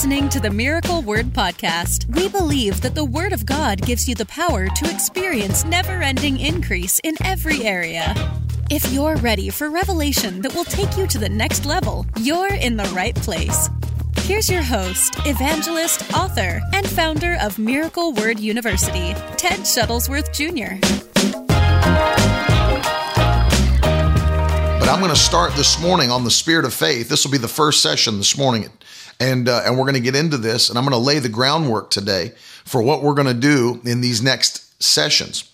listening to the Miracle Word Podcast. We believe that the Word of God gives you the power to experience never ending increase in every area. If you're ready for revelation that will take you to the next level, you're in the right place. Here's your host, evangelist, author, and founder of Miracle Word University, Ted Shuttlesworth Jr. But I'm going to start this morning on the spirit of faith. This will be the first session this morning and uh, and we're going to get into this, and I'm going to lay the groundwork today for what we're going to do in these next sessions.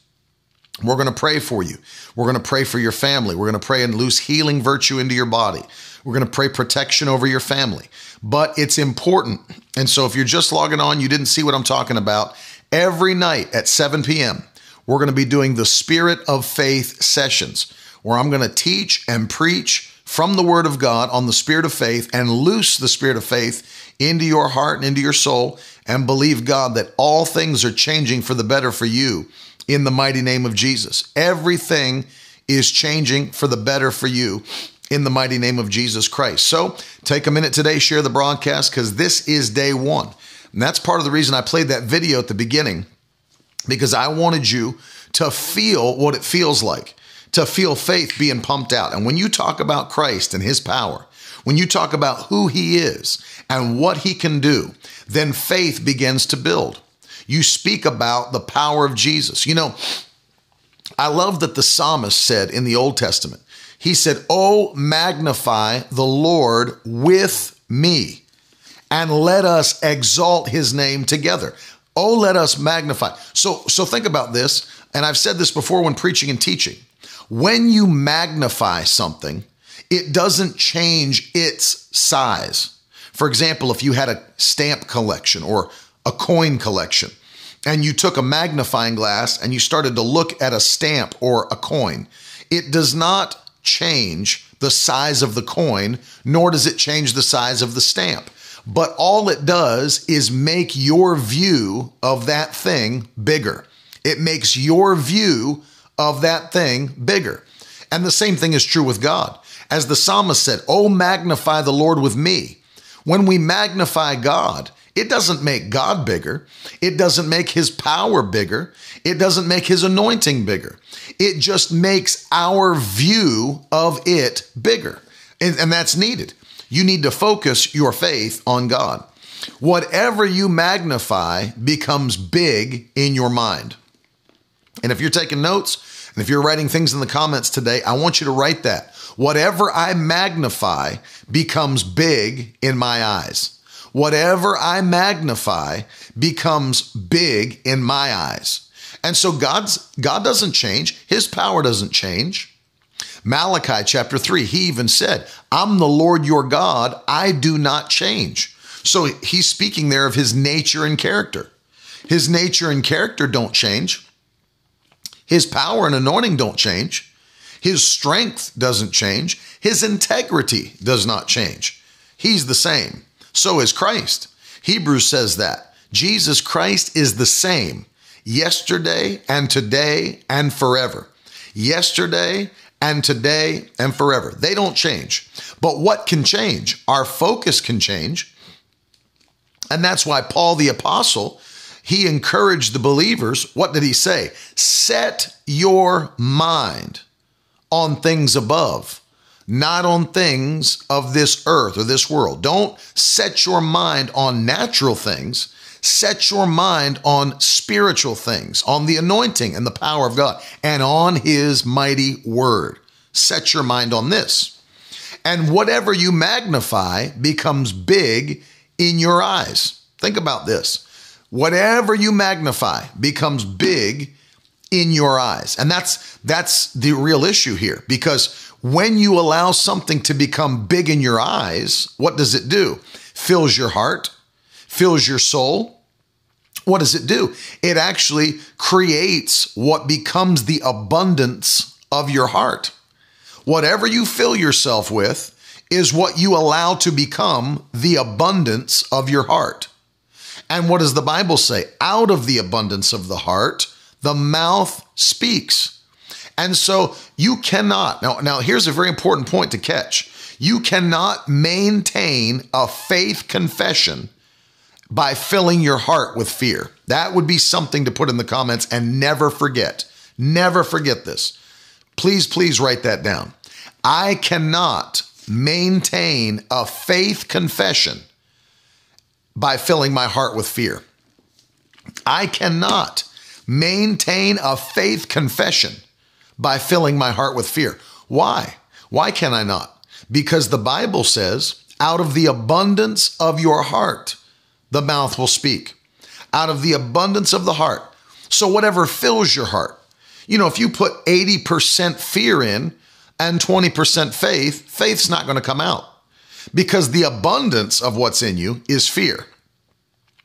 We're going to pray for you. We're going to pray for your family. We're going to pray and loose healing virtue into your body. We're going to pray protection over your family. But it's important. And so if you're just logging on, you didn't see what I'm talking about. Every night at 7 p.m., we're going to be doing the Spirit of Faith sessions where I'm going to teach and preach from the Word of God on the Spirit of faith and loose the Spirit of faith into your heart and into your soul and believe God that all things are changing for the better for you in the mighty name of Jesus. Everything is changing for the better for you in the mighty name of Jesus Christ. So take a minute today, share the broadcast because this is day one. And that's part of the reason I played that video at the beginning because I wanted you to feel what it feels like to feel faith being pumped out. And when you talk about Christ and his power, when you talk about who he is and what he can do, then faith begins to build. You speak about the power of Jesus. You know, I love that the psalmist said in the Old Testament, he said, Oh, magnify the Lord with me and let us exalt his name together. Oh, let us magnify. So, so think about this. And I've said this before when preaching and teaching. When you magnify something, it doesn't change its size. For example, if you had a stamp collection or a coin collection, and you took a magnifying glass and you started to look at a stamp or a coin, it does not change the size of the coin, nor does it change the size of the stamp. But all it does is make your view of that thing bigger. It makes your view of that thing bigger. And the same thing is true with God. As the psalmist said, Oh, magnify the Lord with me. When we magnify God, it doesn't make God bigger. It doesn't make his power bigger. It doesn't make his anointing bigger. It just makes our view of it bigger. And, and, that's needed. You need to focus your faith on God. Whatever you magnify becomes big in your mind. And if you're taking notes and if you're writing things in the comments today, I want you to write that. Whatever I magnify becomes big in my eyes. Whatever I magnify becomes big in my eyes. And so God's God doesn't change, his power doesn't change. Malachi chapter 3, he even said, I'm the Lord your God, I do not change. So he's speaking there of his nature and character. His nature and character don't change. His power and anointing don't change. His strength doesn't change. His integrity does not change. He's the same. So is Christ. Hebrews says that. Jesus Christ is the same yesterday and today and forever. Yesterday and today and forever. They don't change. But what can change? Our focus can change. And that's why Paul the Apostle he encouraged the believers. What did he say? Set your mind on things above, not on things of this earth or this world. Don't set your mind on natural things. Set your mind on spiritual things, on the anointing and the power of God, and on his mighty word. Set your mind on this. And whatever you magnify becomes big in your eyes. Think about this whatever you magnify becomes big in your eyes. And that's that's the real issue here because when you allow something to become big in your eyes, what does it do? Fills your heart, fills your soul. What does it do? It actually creates what becomes the abundance of your heart. Whatever you fill yourself with is what you allow to become the abundance of your heart. And what does the Bible say? Out of the abundance of the heart, the mouth speaks. And so you cannot, now, now here's a very important point to catch. You cannot maintain a faith confession by filling your heart with fear. That would be something to put in the comments and never forget. Never forget this. Please, please write that down. I cannot maintain a faith confession by filling my heart with fear. I cannot maintain a faith confession by filling my heart with fear. Why? Why can I not? Because the Bible says, out of the abundance of your heart, the mouth will speak. Out of the abundance of the heart. So, whatever fills your heart, you know, if you put 80% fear in and 20% faith, faith's not going to come out because the abundance of what's in you is fear.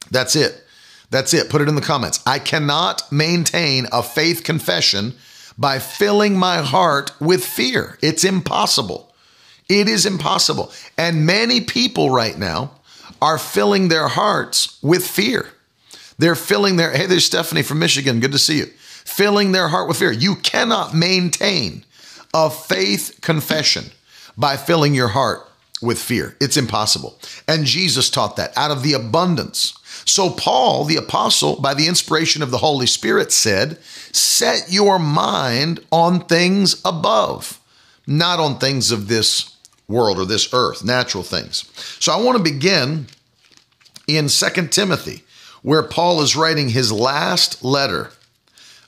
That's it. That's it. Put it in the comments. I cannot maintain a faith confession by filling my heart with fear. It's impossible. It is impossible. And many people right now are filling their hearts with fear. They're filling their, hey, there's Stephanie from Michigan. Good to see you. Filling their heart with fear. You cannot maintain a faith confession by filling your heart with fear. It's impossible. And Jesus taught that out of the abundance. So, Paul, the apostle, by the inspiration of the Holy Spirit, said, Set your mind on things above, not on things of this world or this earth, natural things. So, I want to begin in Second Timothy, where Paul is writing his last letter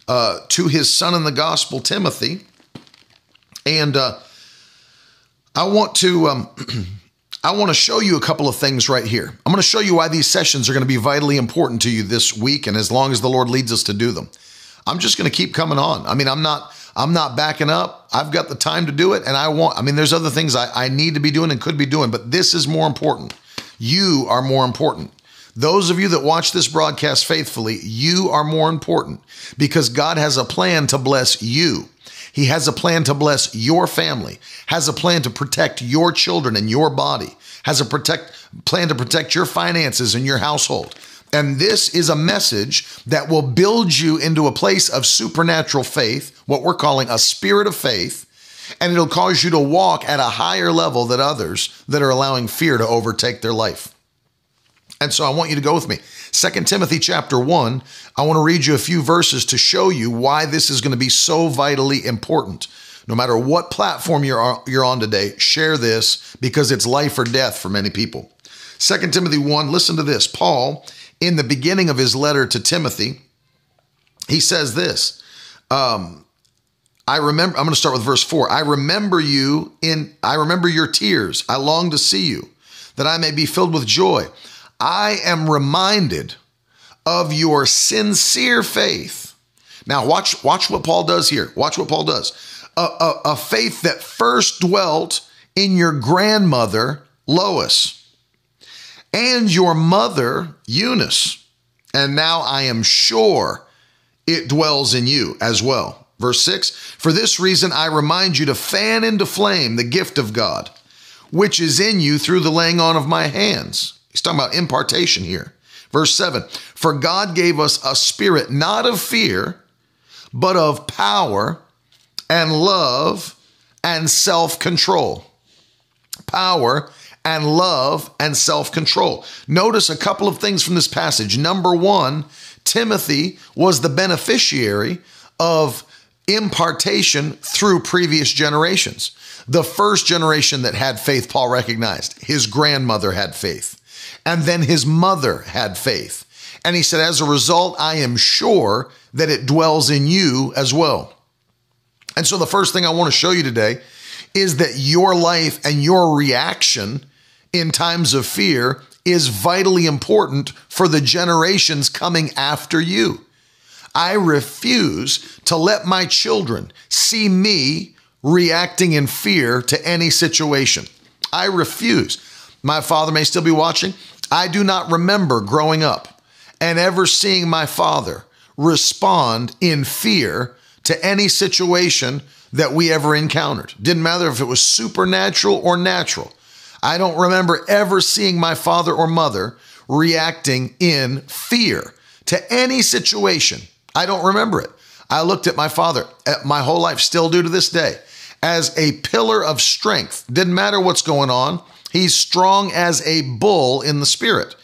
uh, to his son in the gospel, Timothy. And uh, I want to. Um, I want to show you a couple of things right here. I'm going to show you why these sessions are going to be vitally important to you this week and as long as the Lord leads us to do them. I'm just going to keep coming on. I mean, I'm not I'm not backing up. I've got the time to do it and I want I mean there's other things I, I need to be doing and could be doing, but this is more important. You are more important. Those of you that watch this broadcast faithfully, you are more important because God has a plan to bless you. He has a plan to bless your family, has a plan to protect your children and your body, has a protect plan to protect your finances and your household. And this is a message that will build you into a place of supernatural faith, what we're calling a spirit of faith, and it'll cause you to walk at a higher level than others that are allowing fear to overtake their life. And so I want you to go with me. Second Timothy chapter 1, I want to read you a few verses to show you why this is going to be so vitally important. No matter what platform you're on, you're on today, share this because it's life or death for many people. Second Timothy 1, listen to this. Paul, in the beginning of his letter to Timothy, he says this. Um, I remember, I'm going to start with verse 4. I remember you in, I remember your tears. I long to see you, that I may be filled with joy. I am reminded of your sincere faith. Now, watch, watch what Paul does here. Watch what Paul does. A, a, a faith that first dwelt in your grandmother, Lois, and your mother, Eunice. And now I am sure it dwells in you as well. Verse 6 For this reason I remind you to fan into flame the gift of God, which is in you through the laying on of my hands. He's talking about impartation here. Verse 7 For God gave us a spirit not of fear, but of power and love and self control. Power and love and self control. Notice a couple of things from this passage. Number one, Timothy was the beneficiary of impartation through previous generations. The first generation that had faith, Paul recognized, his grandmother had faith. And then his mother had faith. And he said, as a result, I am sure that it dwells in you as well. And so the first thing I want to show you today is that your life and your reaction in times of fear is vitally important for the generations coming after you. I refuse to let my children see me reacting in fear to any situation. I refuse. My father may still be watching. I do not remember growing up and ever seeing my father respond in fear to any situation that we ever encountered. Didn't matter if it was supernatural or natural. I don't remember ever seeing my father or mother reacting in fear to any situation. I don't remember it. I looked at my father at my whole life, still do to this day, as a pillar of strength. Didn't matter what's going on. He's strong as a bull in the spirit.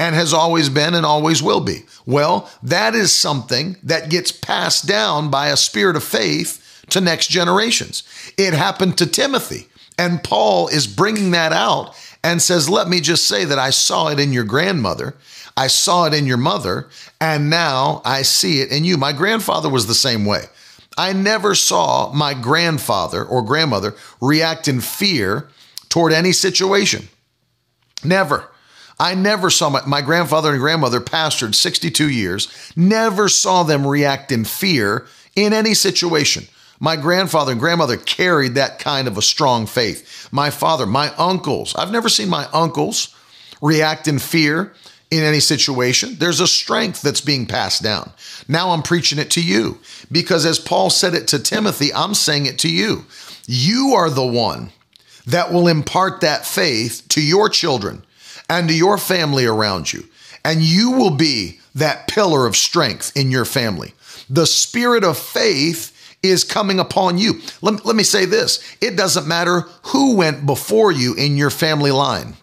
and has always been and always will be. Well, that is something that gets passed down by a spirit of faith to next generations. It happened to Timothy, and Paul is bringing that out and says, Let me just say that I saw it in your grandmother. I saw it in your mother, and now I see it in you. My grandfather was the same way. I never saw my grandfather or grandmother react in fear toward any situation. Never. I never saw my, my grandfather and grandmother pastored 62 years, never saw them react in fear in any situation. My grandfather and grandmother carried that kind of a strong faith. My father, my uncles, I've never seen my uncles react in fear in any situation. There's a strength that's being passed down. Now I'm preaching it to you because as Paul said it to Timothy, I'm saying it to you. You are the one that will impart that faith to your children and to your family around you. And you will be that pillar of strength in your family. The spirit of faith is coming upon you. Let, let me say this it doesn't matter who went before you in your family line,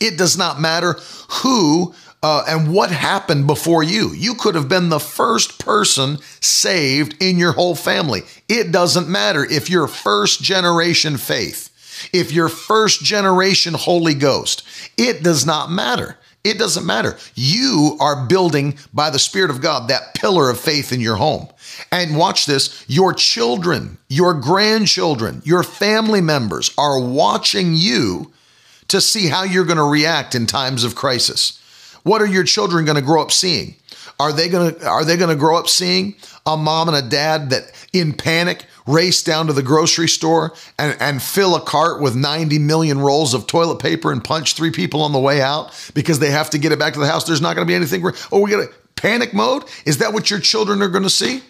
it does not matter who. Uh, and what happened before you? You could have been the first person saved in your whole family. It doesn't matter if you're first generation faith, if you're first generation Holy Ghost. It does not matter. It doesn't matter. You are building by the Spirit of God that pillar of faith in your home. And watch this your children, your grandchildren, your family members are watching you to see how you're going to react in times of crisis. What are your children going to grow up seeing? Are they going to are they going to grow up seeing a mom and a dad that in panic race down to the grocery store and, and fill a cart with 90 million rolls of toilet paper and punch three people on the way out because they have to get it back to the house? There's not going to be anything. Oh, we got a panic mode? Is that what your children are going to see?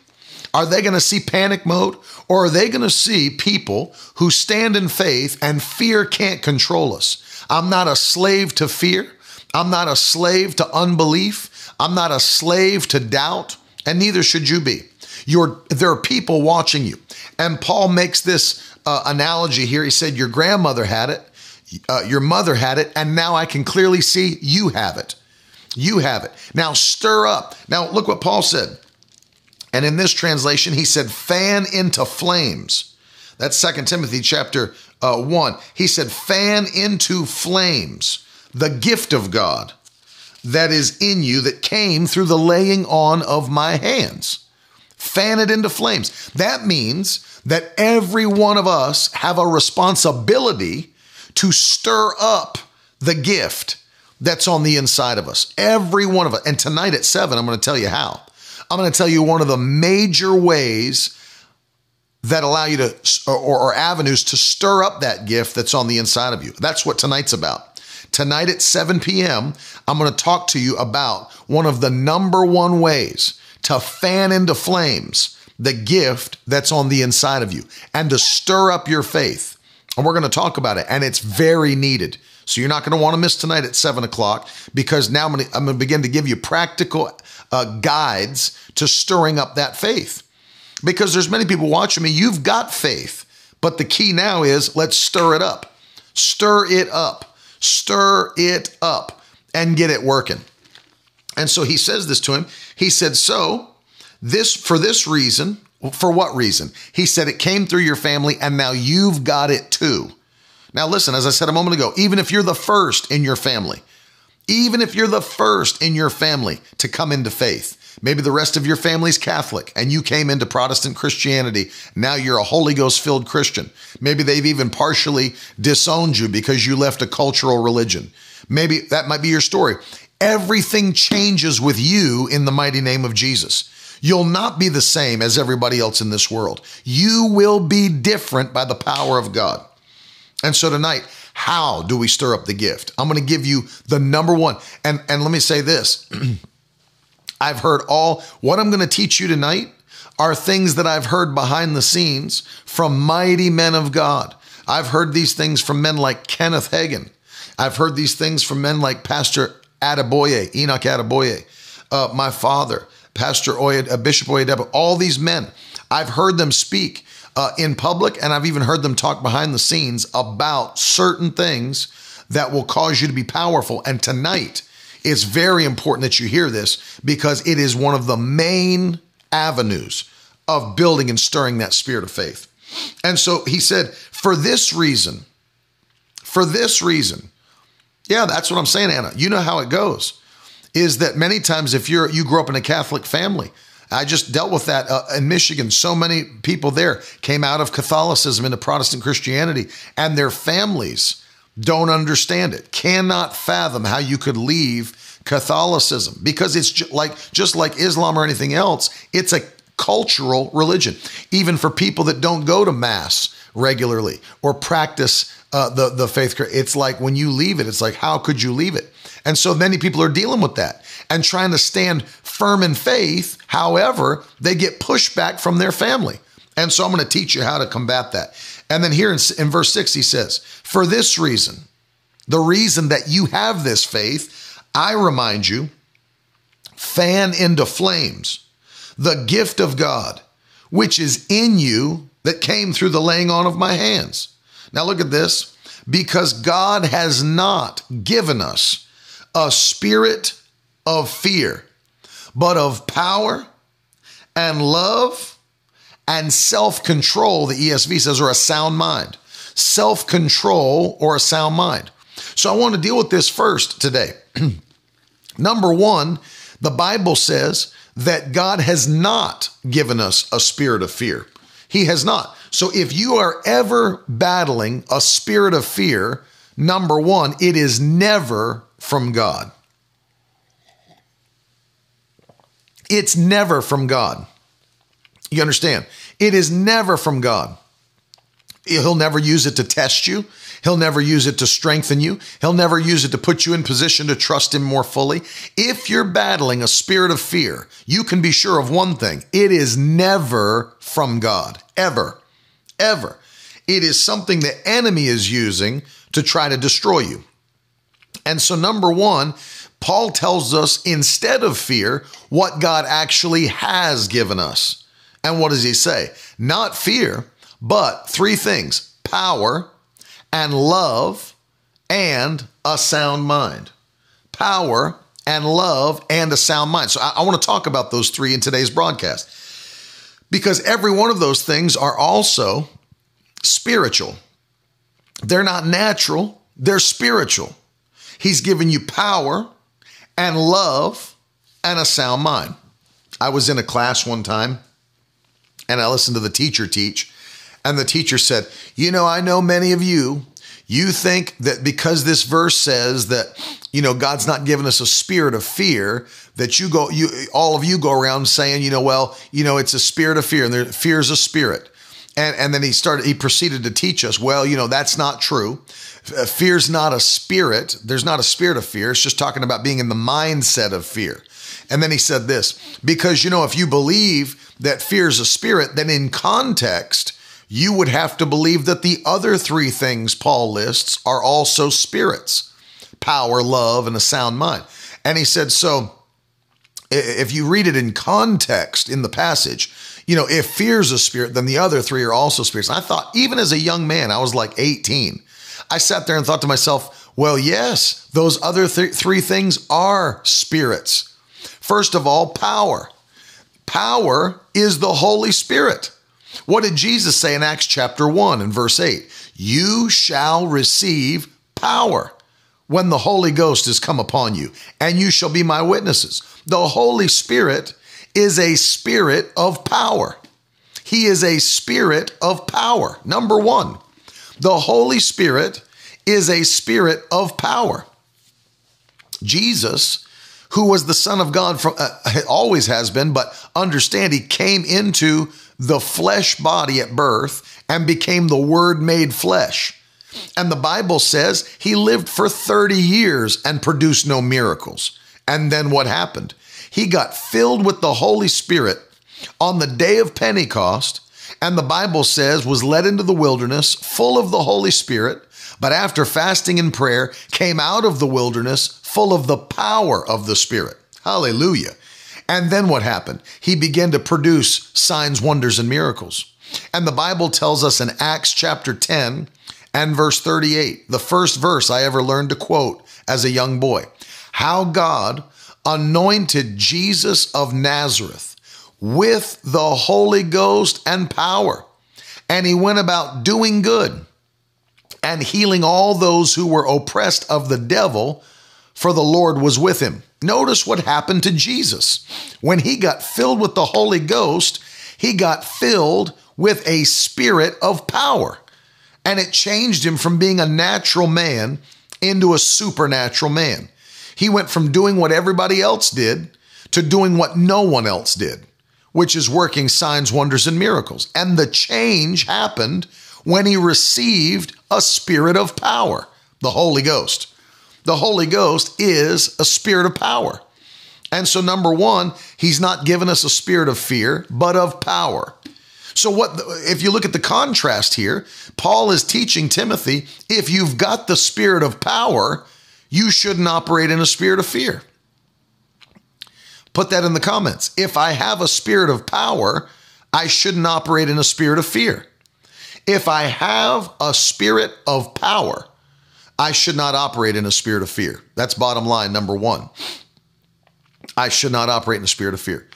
Are they going to see panic mode or are they going to see people who stand in faith and fear can't control us? I'm not a slave to fear. I'm not a slave to unbelief. I'm not a slave to doubt, and neither should you be. You're, there are people watching you. And Paul makes this uh, analogy here. He said, Your grandmother had it, uh, your mother had it, and now I can clearly see you have it. You have it. Now stir up. Now look what Paul said. And in this translation, he said, fan into flames. That's Second Timothy chapter uh, 1. He said, fan into flames the gift of God that is in you that came through the laying on of my hands. Fan it into flames. That means that every one of us have a responsibility to stir up the gift that's on the inside of us. Every one of us. And tonight at seven, I'm going to tell you how. I'm going to tell you one of the major ways that allow you to, or, or, avenues to stir up that gift that's on the inside of you. That's what tonight's about. Tonight at 7 p.m., I'm going to talk to you about one of the number one ways to fan into flames the gift that's on the inside of you and to stir up your faith. And we're going to talk about it, and it's very needed. So you're not going to want to miss tonight at seven o'clock because now I'm going to, I'm going to begin to give you practical uh, guides to stirring up that faith. Because there's many people watching me, you've got faith, but the key now is let's stir it up. Stir it up. Stir it up and get it working. And so he says this to him. He said, So, this for this reason, for what reason? He said, It came through your family and now you've got it too. Now, listen, as I said a moment ago, even if you're the first in your family, even if you're the first in your family to come into faith. Maybe the rest of your family's Catholic and you came into Protestant Christianity. Now you're a Holy Ghost filled Christian. Maybe they've even partially disowned you because you left a cultural religion. Maybe that might be your story. Everything changes with you in the mighty name of Jesus. You'll not be the same as everybody else in this world. You will be different by the power of God. And so tonight, how do we stir up the gift? I'm going to give you the number one. And and let me say this. I've heard all what I'm going to teach you tonight are things that I've heard behind the scenes from mighty men of God. I've heard these things from men like Kenneth Hagin. I've heard these things from men like Pastor Adeboye, Enoch Adeboye, uh, my father, Pastor Oyed, uh, Bishop Oyedepo, all these men. I've heard them speak uh, in public, and I've even heard them talk behind the scenes about certain things that will cause you to be powerful. And tonight It's very important that you hear this because it is one of the main avenues of building and stirring that spirit of faith. And so he said, for this reason, for this reason, yeah, that's what I'm saying, Anna. You know how it goes. Is that many times if you're you grew up in a Catholic family, I just dealt with that uh, in Michigan. So many people there came out of Catholicism into Protestant Christianity, and their families don't understand it, cannot fathom how you could leave Catholicism because it's like just like Islam or anything else. It's a cultural religion, even for people that don't go to mass regularly or practice uh, the the faith. It's like when you leave it, it's like how could you leave it? And so many people are dealing with that and trying to stand firm in faith. However, they get pushback from their family. And so I'm going to teach you how to combat that. And then here in, in verse six, he says, For this reason, the reason that you have this faith, I remind you, fan into flames the gift of God, which is in you that came through the laying on of my hands. Now look at this. Because God has not given us a spirit of fear, but of power and love and self control, the ESV says, or a sound mind. Self control or a sound mind. So I want to deal with this first today. Number one, the Bible says that God has not given us a spirit of fear. He has not. So if you are ever battling a spirit of fear, number one, it is never from God. It's never from God. You understand? It is never from God. He'll never use it to test you. He'll never use it to strengthen you. He'll never use it to put you in position to trust Him more fully. If you're battling a spirit of fear, you can be sure of one thing it is never from God, ever ever. It is something the enemy is using to try to destroy you. And so, number one, Paul tells us instead of fear, what God actually has given us. And what does he say? Not fear, but three things power and love and a sound mind. Power and love and a sound mind. So I, I want to talk about those three in today's broadcast because every one of those things are also spiritual. They're not natural, they're spiritual. He's given you power and love and a sound mind. I was in a class one time and I listened to the teacher teach, and the teacher said, You know, I know many of you you think that because this verse says that, you know, God's not given us a spirit of fear, that you go, you, all of you go around saying, you know, well, you know, it's a spirit of fear and there, fear is a spirit. And, and then he started, he proceeded to teach us, well, you know, that's not true. Uh, Fear's not a spirit. There's not a spirit of fear. It's just talking about being in the mindset of fear. And then he said this, because, you know, if you believe that fear is a spirit, then in context, you would have to believe that the other three things Paul lists are also spirits power, love, and a sound mind. And he said, so if you read it in context in the passage, you know, if fear's a spirit, then the other three are also spirits. I thought, even as a young man, I was like 18, I sat there and thought to myself, well, yes, those other th- three things are spirits. First of all, power. Power is the Holy Spirit. What did Jesus say in Acts chapter 1 and verse 8? You shall receive power when the Holy Ghost has come upon you, and you shall be my witnesses. The Holy Spirit is a spirit of power. He is a spirit of power. Number one, the Holy Spirit is a spirit of power. Jesus, who was the Son of God from uh, always has been, but understand he came into the flesh body at birth and became the Word made flesh. And the Bible says he lived for 30 years and produced no miracles. And then what happened? He got filled with the Holy Spirit on the day of Pentecost, and the Bible says was led into the wilderness full of the Holy Spirit, but after fasting and prayer came out of the wilderness full of the power of the Spirit. Hallelujah. And then what happened? He began to produce signs, wonders, and miracles. And the Bible tells us in Acts chapter 10 and verse 38, the first verse I ever learned to quote as a young boy, how God anointed Jesus of Nazareth with the Holy Ghost and power. And he went about doing good and healing all those who were oppressed of the devil, for the Lord was with him. Notice what happened to Jesus. When he got filled with the Holy Ghost, he got filled with a spirit of power. And it changed him from being a natural man into a supernatural man. He went from doing what everybody else did to doing what no one else did, which is working signs, wonders, and miracles. And the change happened when he received a spirit of power, the Holy Ghost. The Holy Ghost is a spirit of power. And so, number one, he's not given us a spirit of fear, but of power. So, what if you look at the contrast here? Paul is teaching Timothy if you've got the spirit of power, you shouldn't operate in a spirit of fear. Put that in the comments. If I have a spirit of power, I shouldn't operate in a spirit of fear. If I have a spirit of power, I should not operate in a spirit of fear. That's bottom line, number one. I should not operate in a spirit of fear.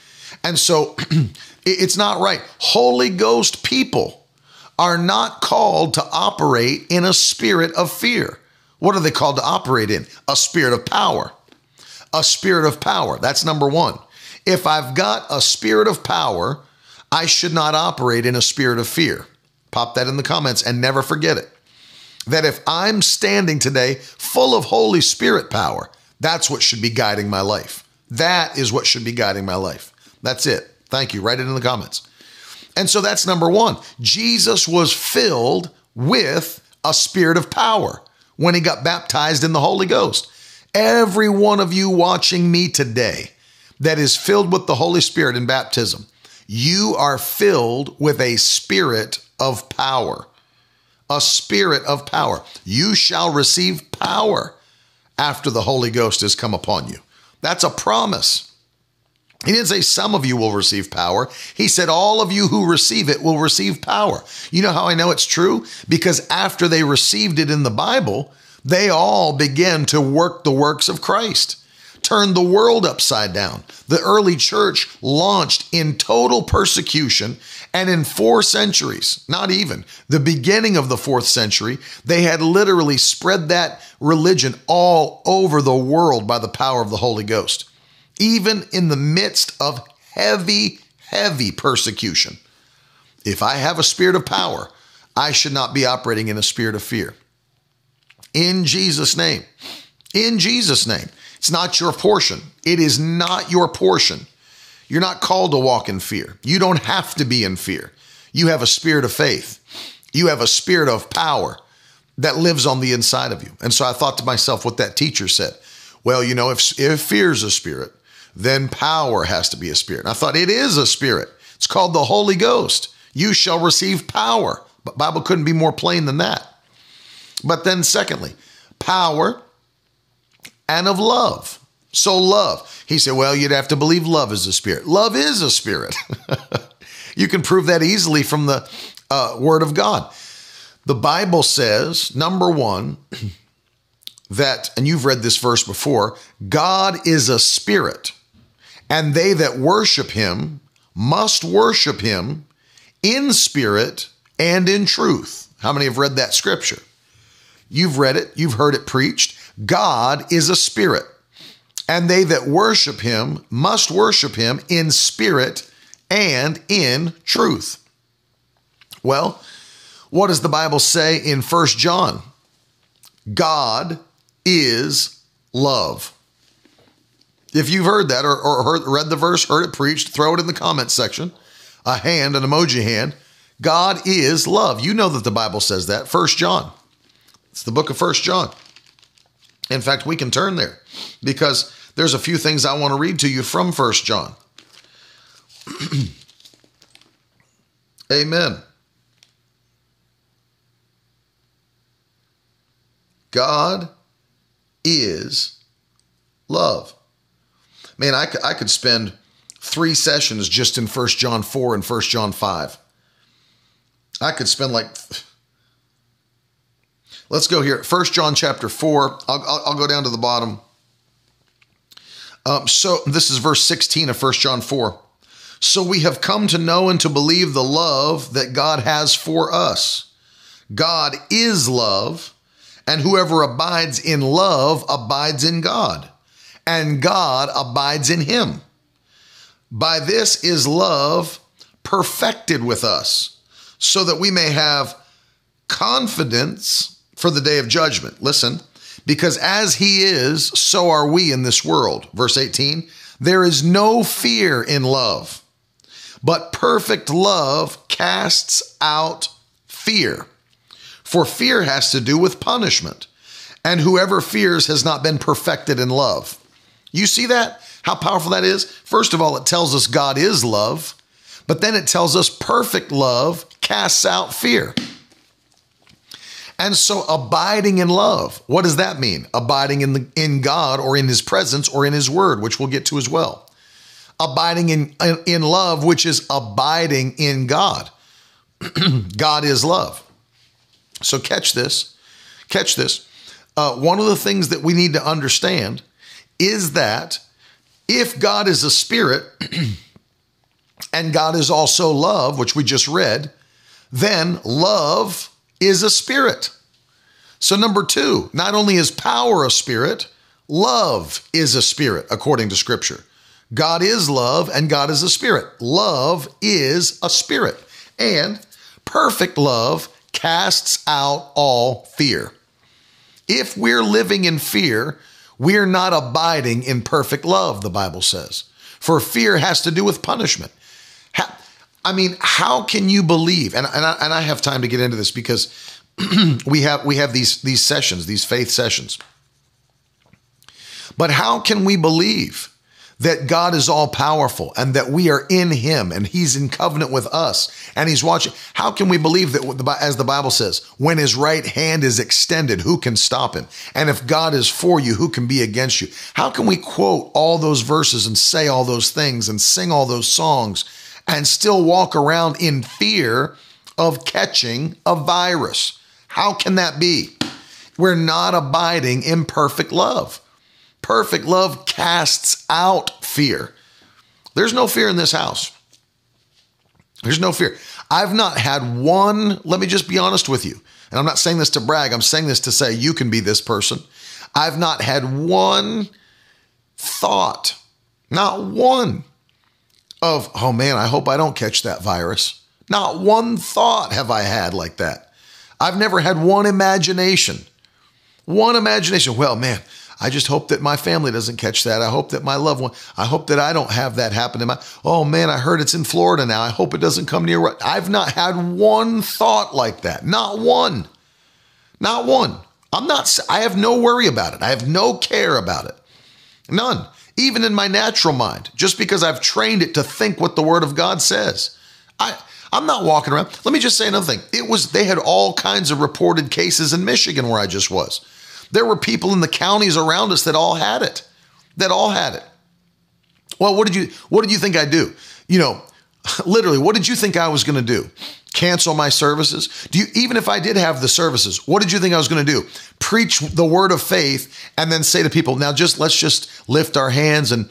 And so it's not right. Holy Ghost people are not called to operate in a spirit of fear. What are they called to operate in? A spirit of power. A spirit of power. That's number one. If I've got a spirit of power, I should not operate in a spirit of fear. Pop that in the comments and never forget it. That if I'm standing today full of Holy Spirit power, that's what should be guiding my life. That is what should be guiding my life. That's it. Thank you. Write it in the comments. And so that's number one. Jesus was filled with a spirit of power when he got baptized in the Holy Ghost. Every one of you watching me today that is filled with the Holy Spirit in baptism, you are filled with a spirit of power. A spirit of power. You shall receive power after the Holy Ghost has come upon you. That's a promise. He didn't say some of you will receive power. He said all of you who receive it will receive power. You know how I know it's true? Because after they received it in the Bible, they all began to work the works of Christ, turned the world upside down. The early church launched in total persecution, and in four centuries, not even the beginning of the fourth century, they had literally spread that religion all over the world by the power of the Holy Ghost even in the midst of heavy, heavy persecution. If I have a spirit of power, I should not be operating in a spirit of fear. In Jesus' name. In Jesus' name. It's not your portion. It is not your portion. You're not called to walk in fear. You don't have to be in fear. You have a spirit of faith. You have a spirit of power that lives on the inside of you. And so I thought to myself what that teacher said. Well, you know, if, if fear is a spirit, then power has to be a spirit. And I thought it is a spirit. It's called the Holy Ghost. You shall receive power. But Bible couldn't be more plain than that. But then secondly, power and of love. So love. He said, well, you'd have to believe love is a spirit. Love is a spirit. you can prove that easily from the uh, word of God. The Bible says, number one, that, and you've read this verse before, God is a spirit and they that worship him must worship him in spirit and in truth. How many have read that scripture? You've read it, you've heard it preached. God is a spirit, and they that worship him must worship him in spirit and in truth. Well, what does the Bible say in First John? God is love. If you've heard that or, or heard, read the verse, heard it preached, throw it in the comments section. A hand, an emoji hand. God is love. You know that the Bible says that. First John. It's the book of First John. In fact, we can turn there because there's a few things I want to read to you from First John. Amen. God is love man, I I could spend three sessions just in First John 4 and First John 5. I could spend like, let's go here. First John chapter 4, I'll, I'll, I'll go down to the bottom. Um, so this is verse 16 of 1 John 4. So we have come to know and to believe the love that God has for us. God is love, and whoever abides in love abides in God, and God abides in him. By this is love perfected with us, so that we may have confidence for the day of judgment. Listen, because as he is, so are we in this world. Verse 18, there is no fear in love, but perfect love casts out fear. For fear has to do with punishment, and whoever fears has not been perfected in love. You see that? How powerful that is? First of all, it tells us God is love, but then it tells us perfect love casts out fear. And so abiding in love, what does that mean? Abiding in the in God or in his presence or in his word, which we'll get to as well. Abiding in in love, which is abiding in God. God is love. So catch this. Catch this. Uh, one of the things that we need to understand is that if God is a spirit and God is also love, which we just read, then love is a spirit. So, number two, not only is power a spirit, love is a spirit, according to scripture. God is love and God is a spirit. Love is a spirit. And perfect love casts out all fear. If we're living in fear, we're not abiding in perfect love, the Bible says. For fear has to do with punishment. I mean, how can you believe? And, and, I, and I have time to get into this because we have we have these these sessions, these faith sessions. But how can we believe that God is all powerful and that we are in him and he's in covenant with us and he's watching? How can we believe that as the Bible says, when his right hand is extended, who can stop him? And if God is for you, who can be against you? How can we quote all those verses and say all those things and sing all those songs and still walk around in fear of catching a virus. How can that be? We're not abiding in perfect love. Perfect love casts out fear. There's no fear in this house. There's no fear. I've not had one, let me just be honest with you. And I'm not saying this to brag, I'm saying this to say you can be this person. I've not had one thought, not one of, oh man, I hope I don't catch that virus. Not one thought have I had like that. I've never had one imagination. One imagination. Well, man, I just hope that my family doesn't catch that. I hope that my loved one, I hope that I don't have that happen to my, oh man, I heard it's in Florida now. I hope it doesn't come near. I've not had one thought like that. Not one. Not one. I'm not, I have no worry about it. I have no care about it. None even in my natural mind, just because I've trained it to think what the Word of God says. I, I'm not walking around. Let me just say another thing. It was they had all kinds of reported cases in Michigan where I just was. There were people in the counties around us that all had it. That all had it. Well, what did you what did you think I'd do? You know, literally, what did you think I was going to do? Cancel my services? Do you even if I did have the services, what did you think I was going to do? Preach the word of faith and then say to people, now just let's just lift our hands and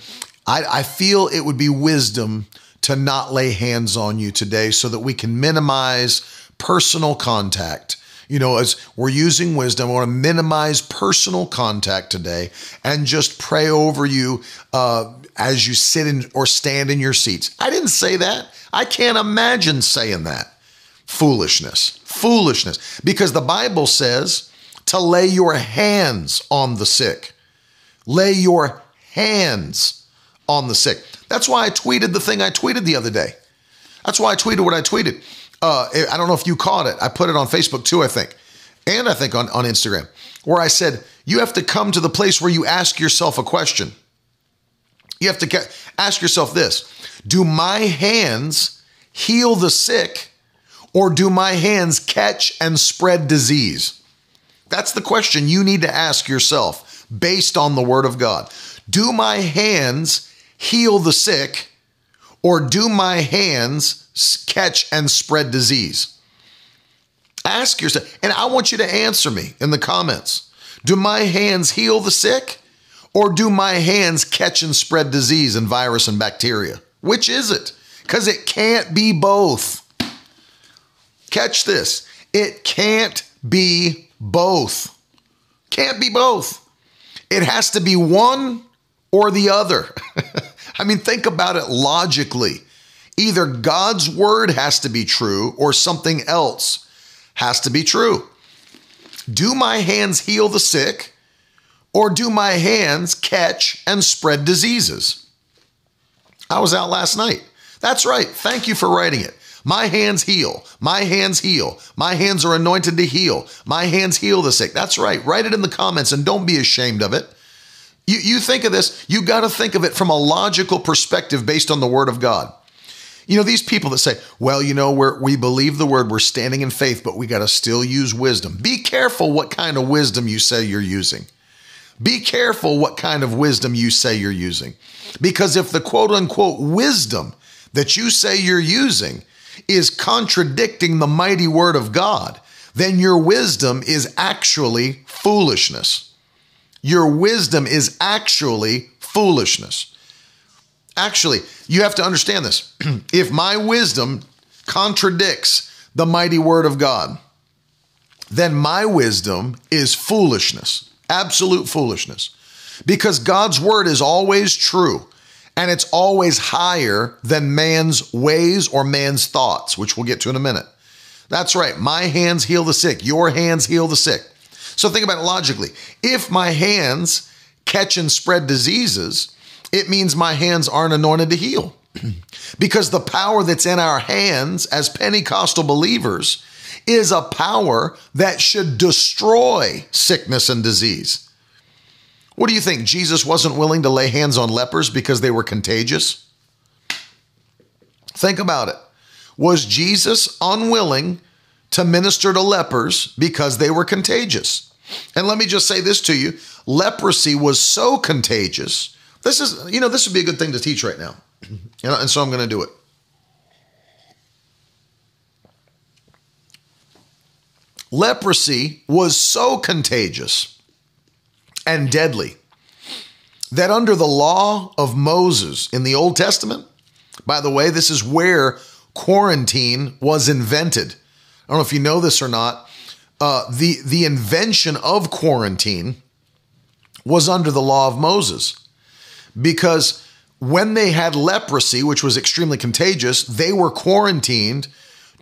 I, I feel it would be wisdom to not lay hands on you today so that we can minimize personal contact. You know, as we're using wisdom, I want to minimize personal contact today and just pray over you uh, as you sit in or stand in your seats. I didn't say that. I can't imagine saying that. Foolishness. Foolishness. Because the Bible says to lay your hands on the sick. Lay your hands on the sick. That's why I tweeted the thing I tweeted the other day. That's why I tweeted what I tweeted. Uh, I don't know if you caught it. I put it on Facebook too, I think, and I think on, on Instagram, where I said, you have to come to the place where you ask yourself a question. You have to ask yourself this Do my hands heal the sick or do my hands catch and spread disease? That's the question you need to ask yourself based on the Word of God. Do my hands heal the sick, or do my hands catch and spread disease? Ask yourself, and I want you to answer me in the comments. Do my hands heal the sick, Or do my hands catch and spread disease and virus and bacteria? Which is it? Because it can't be both. Catch this. It can't be both. Can't be both. It has to be one or the other. I mean, think about it logically. Either God's word has to be true or something else has to be true. Do my hands heal the sick or do my hands catch and spread diseases? I was out last night. That's right. Thank you for writing it. My hands heal. My hands heal. My hands are anointed to heal. My hands heal the sick. That's right. Write it in the comments and don't be ashamed of it. You, you think of this, you got to think of it from a logical perspective based on the word of God. You know, these people that say, well, you know, we're, we believe the word, we're standing in faith, but we got to still use wisdom. Be careful what kind of wisdom you say you're using. Be careful what kind of wisdom you say you're using. Because if the quote unquote wisdom that you say you're using is contradicting the mighty word of God, then your wisdom is actually foolishness. Your wisdom is actually foolishness. Actually, you have to understand this. if my wisdom contradicts the mighty word of God, then my wisdom is foolishness, absolute foolishness. Because God's word is always true and it's always higher than man's ways or man's thoughts, which we'll get to in a minute. That's right. My hands heal the sick, your hands heal the sick. So think about it logically. If my hands catch and spread diseases, it means my hands aren't anointed to heal. because the power that's in our hands as Pentecostal believers is a power that should destroy sickness and disease. What do you think? Jesus wasn't willing to lay hands on lepers because they were contagious? Think about it. Was Jesus unwilling to minister to lepers because they were contagious? And let me just say this to you leprosy was so contagious. This is, you know, this would be a good thing to teach right now. And so I'm going to do it. Leprosy was so contagious and deadly that under the law of Moses in the Old Testament, by the way, this is where quarantine was invented. I don't know if you know this or not, uh, the the invention of quarantine was under the law of Moses, because when they had leprosy, which was extremely contagious, they were quarantined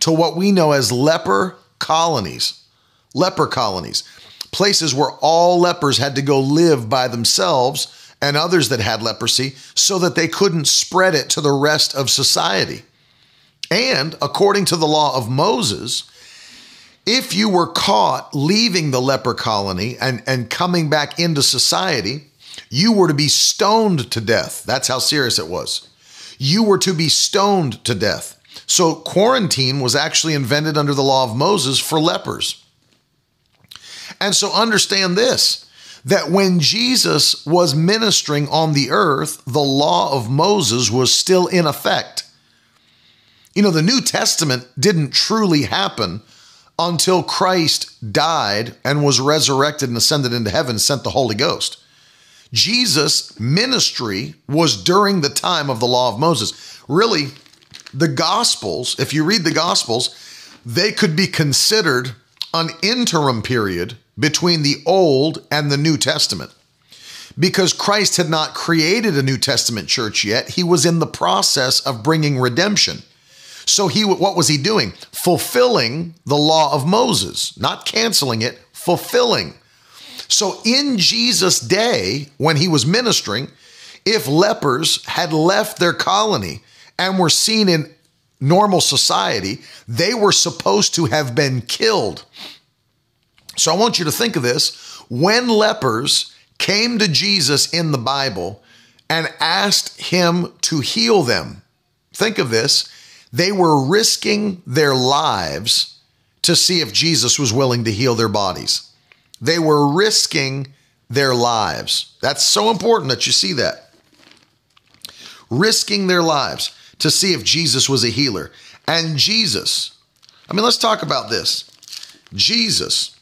to what we know as leper colonies, leper colonies, places where all lepers had to go live by themselves and others that had leprosy so that they couldn't spread it to the rest of society. And according to the law of Moses, if you were caught leaving the leper colony and, and coming back into society, you were to be stoned to death. That's how serious it was. You were to be stoned to death. So, quarantine was actually invented under the law of Moses for lepers. And so, understand this that when Jesus was ministering on the earth, the law of Moses was still in effect. You know, the New Testament didn't truly happen until Christ died and was resurrected and ascended into heaven, sent the Holy Ghost. Jesus' ministry was during the time of the law of Moses. Really, the Gospels, if you read the Gospels, they could be considered an interim period between the Old and the New Testament. Because Christ had not created a New Testament church yet, he was in the process of bringing redemption. So he what was he doing? Fulfilling the law of Moses, not canceling it, fulfilling. So in Jesus' day when he was ministering, if lepers had left their colony and were seen in normal society, they were supposed to have been killed. So I want you to think of this. When lepers came to Jesus in the Bible and asked him to heal them, think of this. They were risking their lives to see if Jesus was willing to heal their bodies. They were risking their lives. That's so important that you see that. Risking their lives to see if Jesus was a healer. And Jesus, I mean, let's talk about this. Jesus,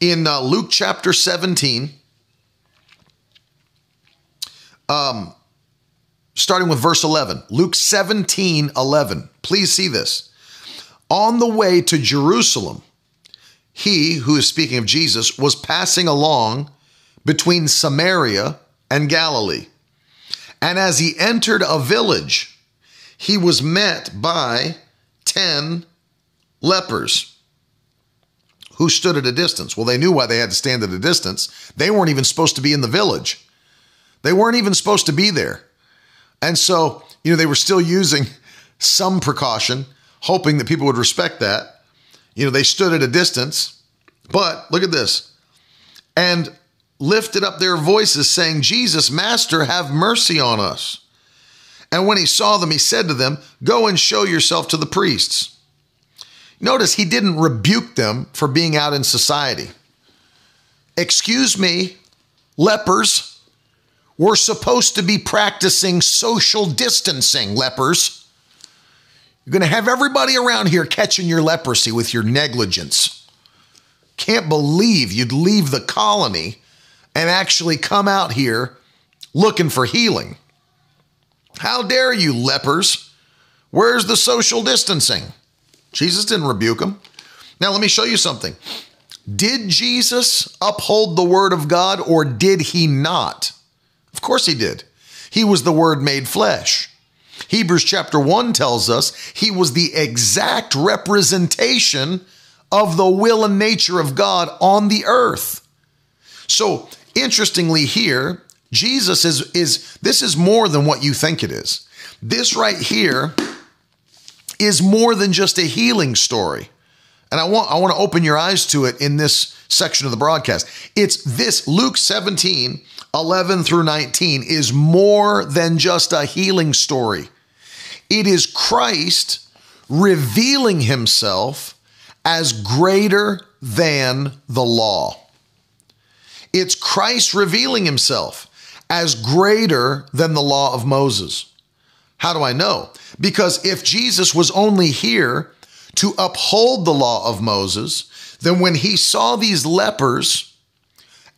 in uh, Luke chapter 17, Um, starting with verse 11, Luke 17 11. Please see this. On the way to Jerusalem, he, who is speaking of Jesus, was passing along between Samaria and Galilee. And as he entered a village, he was met by 10 lepers who stood at a distance. Well, they knew why they had to stand at a distance. They weren't even supposed to be in the village, they weren't even supposed to be there. And so, you know, they were still using some precaution, hoping that people would respect that. You know, they stood at a distance, but look at this. And lifted up their voices, saying, Jesus, Master, have mercy on us. And when he saw them, he said to them, Go and show yourself to the priests. Notice he didn't rebuke them for being out in society. Excuse me, lepers, we're supposed to be practicing social distancing, lepers. You're going to have everybody around here catching your leprosy with your negligence. Can't believe you'd leave the colony and actually come out here looking for healing. How dare you, lepers? Where's the social distancing? Jesus didn't rebuke him. Now, let me show you something. Did Jesus uphold the word of God or did he not? Of course he did. He was the word made flesh. Hebrews chapter 1 tells us he was the exact representation of the will and nature of God on the earth. So, interestingly, here, Jesus is, is this is more than what you think it is. This right here is more than just a healing story. And I want I want to open your eyes to it in this section of the broadcast. It's this Luke 17, 11 through 19 is more than just a healing story. It is Christ revealing himself as greater than the law. It's Christ revealing himself as greater than the law of Moses. How do I know? Because if Jesus was only here to uphold the law of Moses, then when he saw these lepers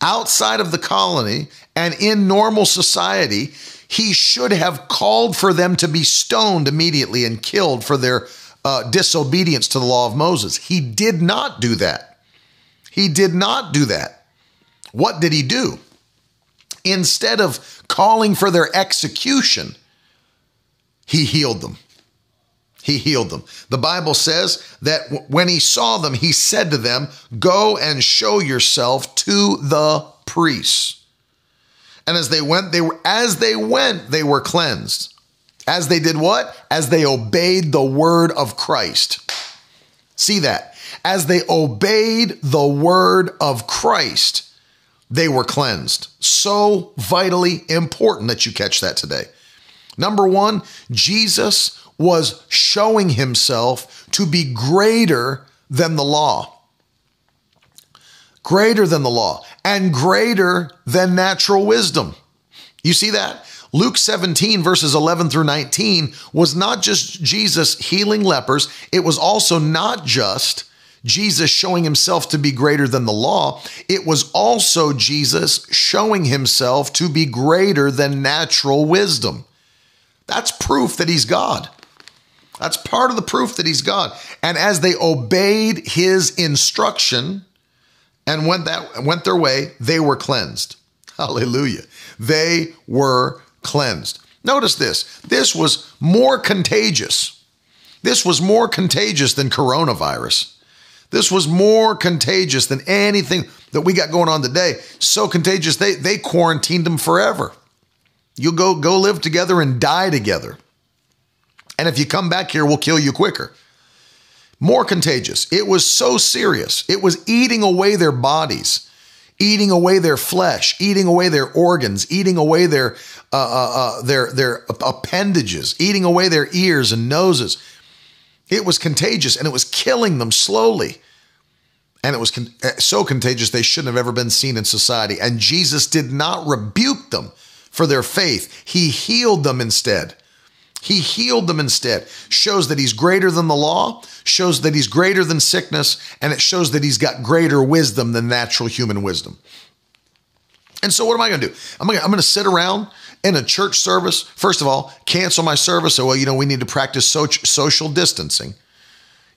outside of the colony and in normal society, he should have called for them to be stoned immediately and killed for their uh, disobedience to the law of Moses. He did not do that. He did not do that. What did he do? Instead of calling for their execution, he healed them. He healed them. The Bible says that when he saw them, he said to them, Go and show yourself to the priests. And as they went, they were as they went, they were cleansed. As they did what? As they obeyed the word of Christ. See that? As they obeyed the word of Christ, they were cleansed. So vitally important that you catch that today. Number one, Jesus was showing himself to be greater than the law. Greater than the law and greater than natural wisdom. You see that? Luke 17, verses 11 through 19, was not just Jesus healing lepers, it was also not just Jesus showing himself to be greater than the law, it was also Jesus showing himself to be greater than natural wisdom. That's proof that he's God. That's part of the proof that he's God. And as they obeyed his instruction and went that went their way, they were cleansed. Hallelujah. They were cleansed. Notice this. This was more contagious. This was more contagious than coronavirus. This was more contagious than anything that we got going on today. So contagious, they, they quarantined them forever. You'll go, go live together and die together. And if you come back here, we'll kill you quicker. More contagious. It was so serious. It was eating away their bodies, eating away their flesh, eating away their organs, eating away their uh, uh, uh, their their appendages, eating away their ears and noses. It was contagious and it was killing them slowly. And it was con- eh, so contagious they shouldn't have ever been seen in society. And Jesus did not rebuke them for their faith, He healed them instead. He healed them instead. Shows that he's greater than the law, shows that he's greater than sickness, and it shows that he's got greater wisdom than natural human wisdom. And so, what am I going to do? I'm going to sit around in a church service, first of all, cancel my service. So, well, you know, we need to practice social distancing.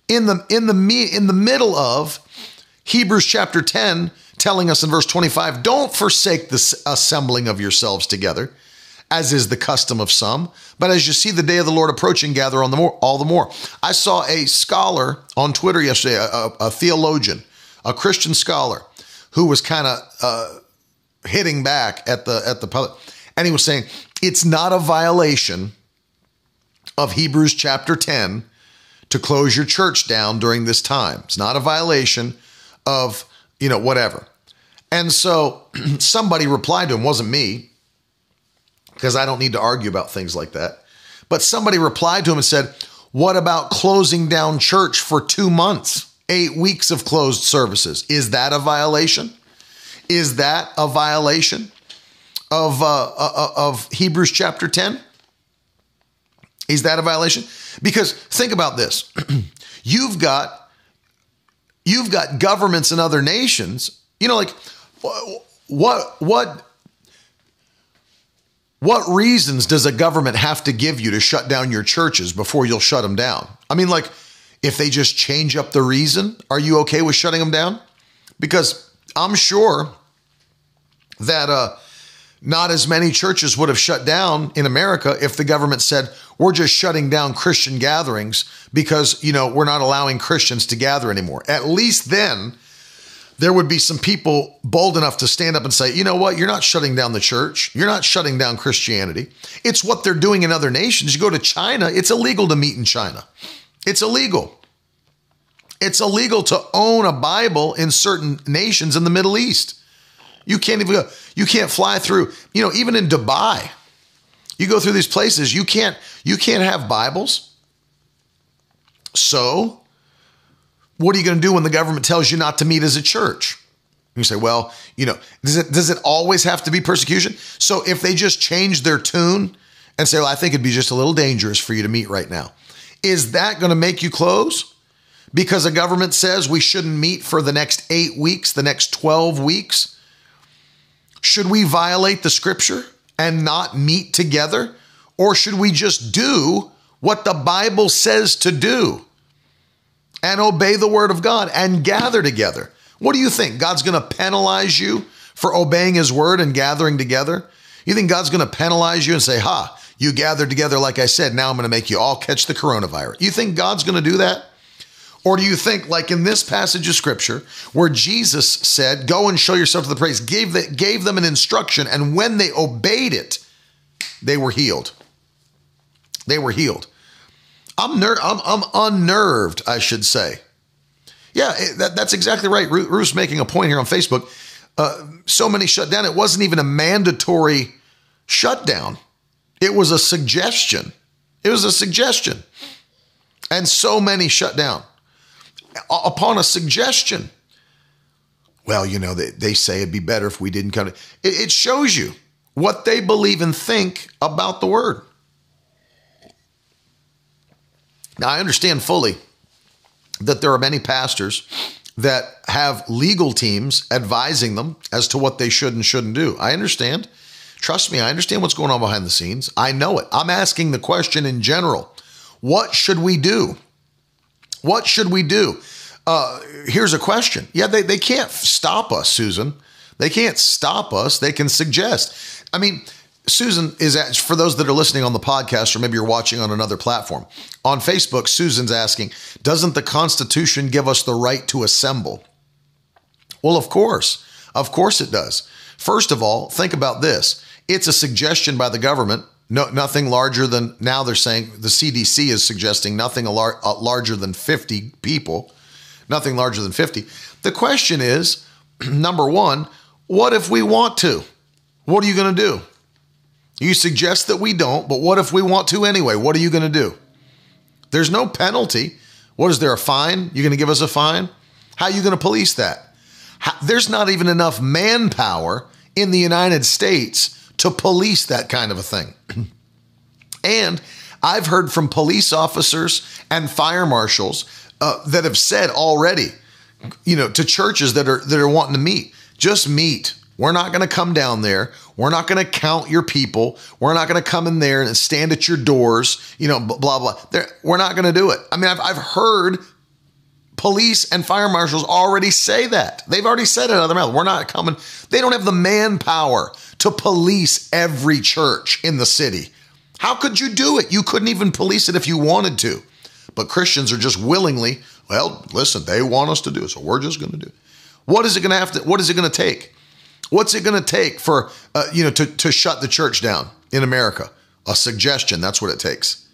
In the in the me- in the middle of Hebrews chapter 10 telling us in verse 25, don't forsake the assembling of yourselves together, as is the custom of some, but as you see the day of the Lord approaching, gather on the more, all the more. I saw a scholar on Twitter yesterday, a, a, a theologian, a Christian scholar, who was kind of uh, hitting back at the at the public, and he was saying it's not a violation of Hebrews chapter 10 to close your church down during this time. It's not a violation of, you know, whatever. And so somebody replied to him, wasn't me, because I don't need to argue about things like that. But somebody replied to him and said, What about closing down church for two months, eight weeks of closed services? Is that a violation? Is that a violation of, uh, uh, uh of Hebrews chapter 10? Is that a violation? Because think about this. you've got you've got governments in other nations, you know like what what what reasons does a government have to give you to shut down your churches before you'll shut them down? I mean like if they just change up the reason, are you okay with shutting them down? Because I'm sure that uh not as many churches would have shut down in America if the government said, we're just shutting down Christian gatherings because, you know, we're not allowing Christians to gather anymore. At least then there would be some people bold enough to stand up and say, you know what, you're not shutting down the church. You're not shutting down Christianity. It's what they're doing in other nations. You go to China, it's illegal to meet in China. It's illegal. It's illegal to own a Bible in certain nations in the Middle East. You can't even go, you can't fly through, you know, even in Dubai. You go through these places, you can't you can't have Bibles. So, what are you going to do when the government tells you not to meet as a church? You say, well, you know, does it does it always have to be persecution? So if they just change their tune and say, well, I think it'd be just a little dangerous for you to meet right now, is that going to make you close? Because a government says we shouldn't meet for the next eight weeks, the next 12 weeks? Should we violate the scripture and not meet together? Or should we just do what the Bible says to do and obey the word of God and gather together? What do you think? God's going to penalize you for obeying his word and gathering together? You think God's going to penalize you and say, Ha, you gathered together like I said, now I'm going to make you all catch the coronavirus? You think God's going to do that? Or do you think, like in this passage of scripture, where Jesus said, Go and show yourself to the praise, gave, the, gave them an instruction, and when they obeyed it, they were healed? They were healed. I'm, ner- I'm, I'm unnerved, I should say. Yeah, that, that's exactly right. Ruth's making a point here on Facebook. Uh, so many shut down. It wasn't even a mandatory shutdown, it was a suggestion. It was a suggestion. And so many shut down Uh, upon a suggestion. Well, you know, they, they say it'd be better if we didn't come. It, it shows you what they believe and think about the word. Now, I understand fully that there are many pastors that have legal teams advising them as to what they should and shouldn't do. I understand. Trust me, I understand what's going on behind the scenes. I know it. I'm asking the question in general what should we do? What should we do? Uh, here's a question. Yeah, they, they can't stop us, Susan. They can't stop us. They can suggest. I mean, Susan is at, for those that are listening on the podcast, or maybe you're watching on another platform. On Facebook, Susan's asking, Doesn't the Constitution give us the right to assemble? Well, of course. Of course it does. First of all, think about this it's a suggestion by the government no, nothing larger than now they're saying the CDC is suggesting nothing lar- uh, larger than 50 people, nothing larger than 50. The question is number one, what if we want to? What are you going to do? You suggest that we don't, but what if we want to anyway? What are you going to do? There's no penalty. What is there a fine? You're going to give us a fine? How are you going to police that? How, there's not even enough manpower in the United States to police that kind of a thing. and I've heard from police officers and fire marshals uh, that have said already, you know, to churches that are that are wanting to meet, just meet. We're not going to come down there. We're not going to count your people. We're not going to come in there and stand at your doors, you know, blah, blah. They're, we're not going to do it. I mean, I've, I've heard police and fire marshals already say that. They've already said it out of their mouth. We're not coming. They don't have the manpower to police every church in the city. How could you do it? You couldn't even police it if you wanted to. But Christians are just willingly, well, listen, they want us to do it, so we're just going to do it. What is it going to have to, what is it going to take? What's it going to take for, uh, you know, to, to shut the church down in America? A suggestion. That's what it takes.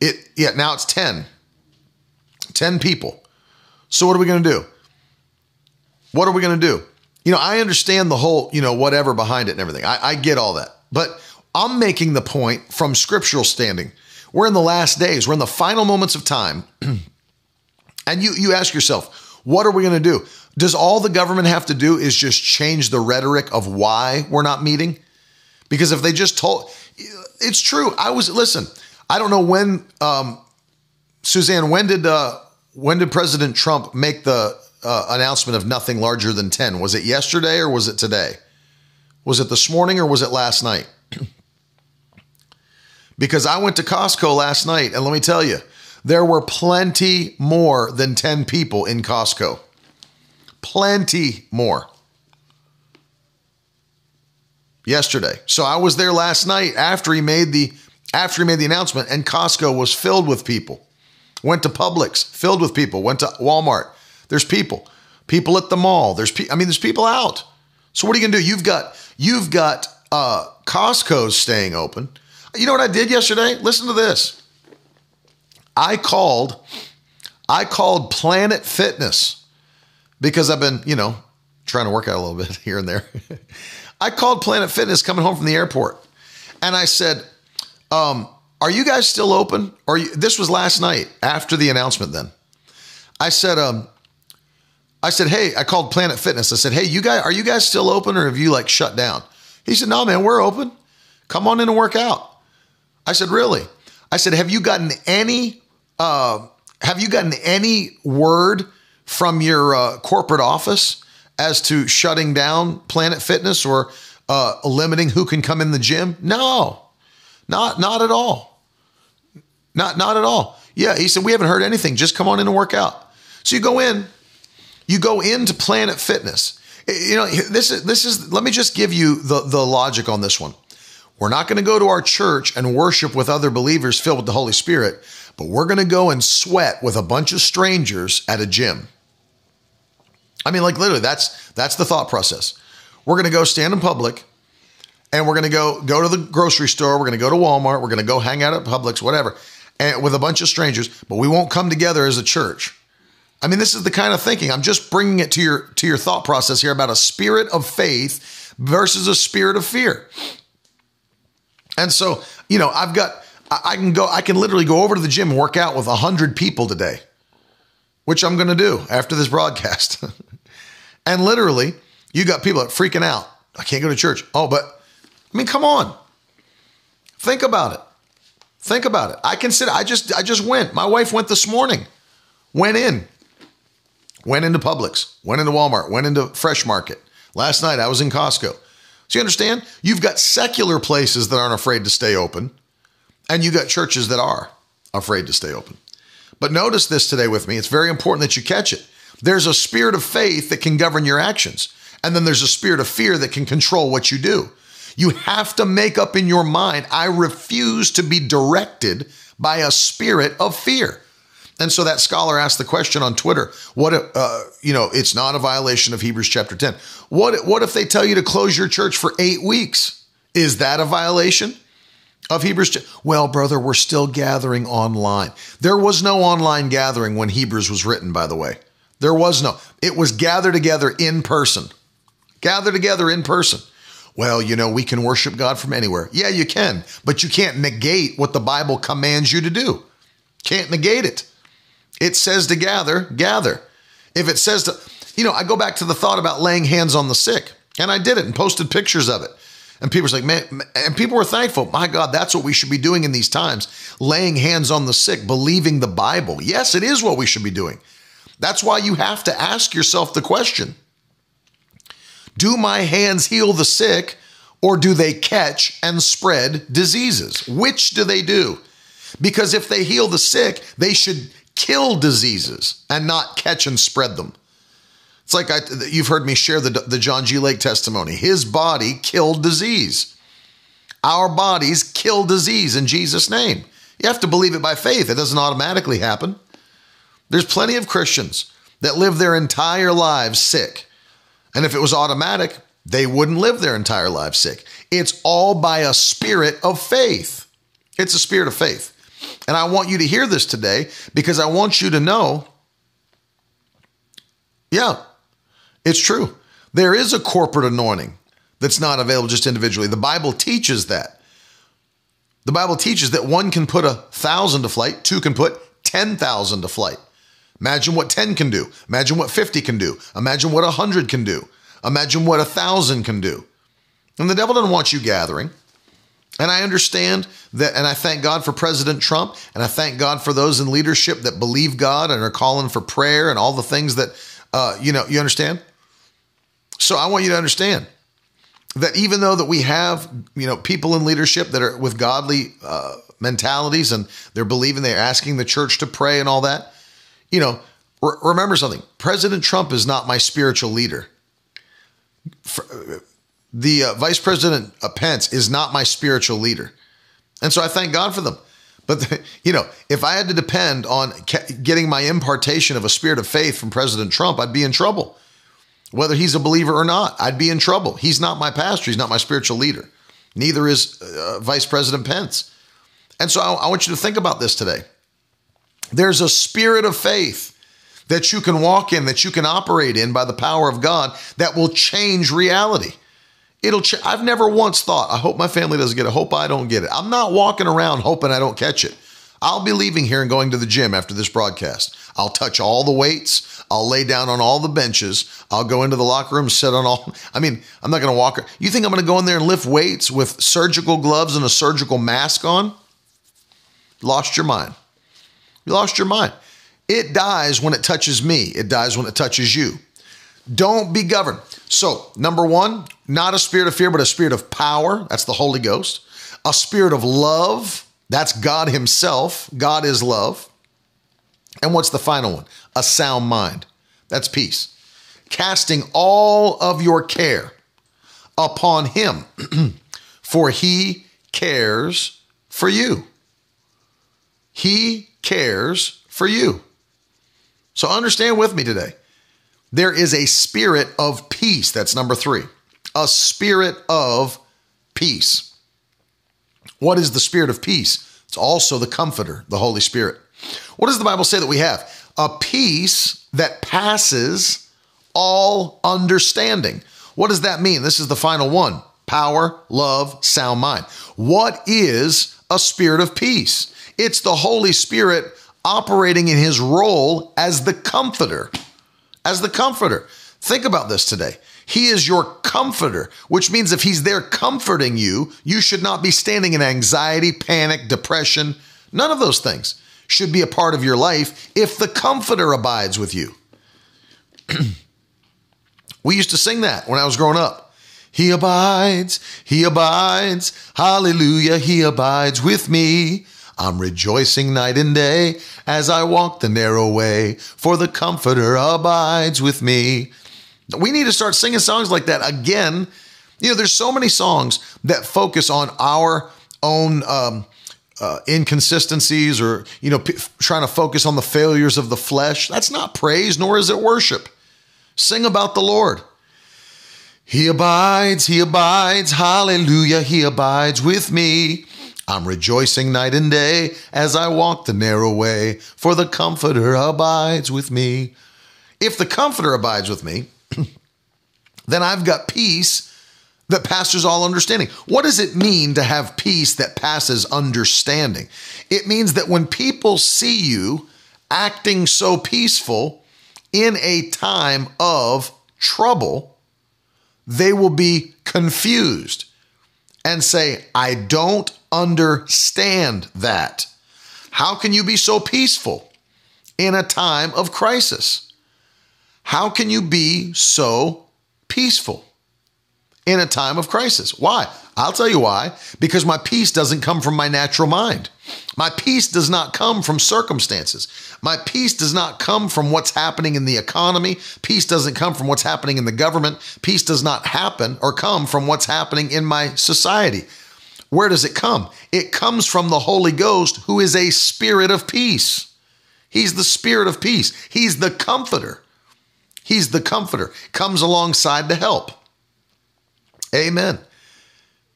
It, yeah, now it's 10. 10 people. So what are we going to do? What are we going to do? You know, I understand the whole, you know, whatever behind it and everything. I, I get all that. But I'm making the point from scriptural standing. We're in the last days, we're in the final moments of time. and you, you ask yourself, what are we going to do? Does all the government have to do is just change the rhetoric of why we're not meeting? Because if they just told, it's true. I was, listen, I don't know when, um, Suzanne, when did, uh, when did President Trump make the uh, announcement of nothing larger than 10? Was it yesterday or was it today? Was it this morning or was it last night? because I went to Costco last night and let me tell you, there were plenty more than 10 people in Costco. Plenty more. Yesterday. So I was there last night after he made the after he made the announcement and Costco was filled with people. Went to Publix, filled with people. Went to Walmart. There's people. People at the mall. There's pe- I mean there's people out. So what are you to do? You've got you've got uh Costco's staying open. You know what I did yesterday? Listen to this. I called I called Planet Fitness because I've been, you know, trying to work out a little bit here and there. I called Planet Fitness coming home from the airport and I said, um, are you guys still open? Or this was last night after the announcement then. I said, um, I said, hey, I called Planet Fitness. I said, hey, you guys, are you guys still open or have you like shut down? He said, no, man, we're open. Come on in and work out. I said, really? I said, have you gotten any, uh, have you gotten any word from your uh, corporate office as to shutting down Planet Fitness or uh, limiting who can come in the gym? No, not not at all. Not not at all. Yeah, he said we haven't heard anything. Just come on in and work out. So you go in, you go into Planet Fitness. You know this is this is. Let me just give you the the logic on this one. We're not going to go to our church and worship with other believers filled with the Holy Spirit, but we're going to go and sweat with a bunch of strangers at a gym. I mean, like literally, that's that's the thought process. We're going to go stand in public, and we're going to go go to the grocery store. We're going to go to Walmart. We're going to go hang out at Publix, whatever, and with a bunch of strangers. But we won't come together as a church. I mean, this is the kind of thinking. I'm just bringing it to your to your thought process here about a spirit of faith versus a spirit of fear. And so, you know, I've got I can go I can literally go over to the gym and work out with a hundred people today, which I'm going to do after this broadcast. And literally, you got people that freaking out. I can't go to church. Oh, but I mean, come on. Think about it. Think about it. I consider I just I just went. My wife went this morning. Went in. Went into Publix, went into Walmart, went into Fresh Market. Last night I was in Costco. So you understand? You've got secular places that aren't afraid to stay open, and you got churches that are afraid to stay open. But notice this today with me. It's very important that you catch it. There's a spirit of faith that can govern your actions. And then there's a spirit of fear that can control what you do. You have to make up in your mind, I refuse to be directed by a spirit of fear. And so that scholar asked the question on Twitter, what if, uh, you know, it's not a violation of Hebrews chapter 10. What, what if they tell you to close your church for eight weeks? Is that a violation of Hebrews? Well, brother, we're still gathering online. There was no online gathering when Hebrews was written, by the way. There was no, it was gather together in person. Gather together in person. Well, you know, we can worship God from anywhere. Yeah, you can, but you can't negate what the Bible commands you to do. Can't negate it. It says to gather, gather. If it says to, you know, I go back to the thought about laying hands on the sick, and I did it and posted pictures of it. And people were like, man, and people were thankful. My God, that's what we should be doing in these times laying hands on the sick, believing the Bible. Yes, it is what we should be doing. That's why you have to ask yourself the question Do my hands heal the sick or do they catch and spread diseases? Which do they do? Because if they heal the sick, they should kill diseases and not catch and spread them. It's like I, you've heard me share the, the John G. Lake testimony. His body killed disease. Our bodies kill disease in Jesus' name. You have to believe it by faith. It doesn't automatically happen. There's plenty of Christians that live their entire lives sick. And if it was automatic, they wouldn't live their entire lives sick. It's all by a spirit of faith. It's a spirit of faith. And I want you to hear this today because I want you to know yeah, it's true. There is a corporate anointing that's not available just individually. The Bible teaches that. The Bible teaches that one can put a thousand to flight, two can put 10,000 to flight. Imagine what 10 can do. Imagine what 50 can do. Imagine what 100 can do. Imagine what a thousand can do. And the devil doesn't want you gathering. And I understand that, and I thank God for President Trump, and I thank God for those in leadership that believe God and are calling for prayer and all the things that, uh, you know, you understand? So I want you to understand that even though that we have, you know, people in leadership that are with godly uh, mentalities and they're believing, they're asking the church to pray and all that, you know, re- remember something. President Trump is not my spiritual leader. For, the uh, Vice President uh, Pence is not my spiritual leader. And so I thank God for them. But, you know, if I had to depend on getting my impartation of a spirit of faith from President Trump, I'd be in trouble. Whether he's a believer or not, I'd be in trouble. He's not my pastor, he's not my spiritual leader. Neither is uh, Vice President Pence. And so I, I want you to think about this today. There's a spirit of faith that you can walk in, that you can operate in by the power of God that will change reality. It'll. Ch- I've never once thought. I hope my family doesn't get it. Hope I don't get it. I'm not walking around hoping I don't catch it. I'll be leaving here and going to the gym after this broadcast. I'll touch all the weights. I'll lay down on all the benches. I'll go into the locker room, sit on all. I mean, I'm not going to walk. You think I'm going to go in there and lift weights with surgical gloves and a surgical mask on? Lost your mind. You lost your mind. It dies when it touches me. It dies when it touches you. Don't be governed. So, number one, not a spirit of fear, but a spirit of power. That's the Holy Ghost. A spirit of love. That's God Himself. God is love. And what's the final one? A sound mind. That's peace. Casting all of your care upon Him, for He cares for you. He cares for you. So understand with me today. There is a spirit of peace. That's number three. A spirit of peace. What is the spirit of peace? It's also the comforter, the Holy Spirit. What does the Bible say that we have? A peace that passes all understanding. What does that mean? This is the final one power, love, sound mind. What is a spirit of peace? It's the Holy Spirit operating in his role as the comforter as the comforter. Think about this today. He is your comforter, which means if he's there comforting you, you should not be standing in anxiety, panic, depression. None of those things should be a part of your life if the comforter abides with you. we used to sing that when I was growing up. He abides, he abides, hallelujah, he abides with me. I'm rejoicing night and day as I walk the narrow way, for the Comforter abides with me. We need to start singing songs like that again. You know, there's so many songs that focus on our own um, uh, inconsistencies or, you know, p- trying to focus on the failures of the flesh. That's not praise, nor is it worship. Sing about the Lord. He abides, he abides, hallelujah, he abides with me. I'm rejoicing night and day as I walk the narrow way, for the Comforter abides with me. If the Comforter abides with me, then I've got peace that passes all understanding. What does it mean to have peace that passes understanding? It means that when people see you acting so peaceful in a time of trouble, they will be confused and say, I don't understand that. How can you be so peaceful in a time of crisis? How can you be so peaceful? in a time of crisis. Why? I'll tell you why. Because my peace doesn't come from my natural mind. My peace does not come from circumstances. My peace does not come from what's happening in the economy. Peace doesn't come from what's happening in the government. Peace does not happen or come from what's happening in my society. Where does it come? It comes from the Holy Ghost, who is a spirit of peace. He's the spirit of peace. He's the comforter. He's the comforter. Comes alongside to help. Amen.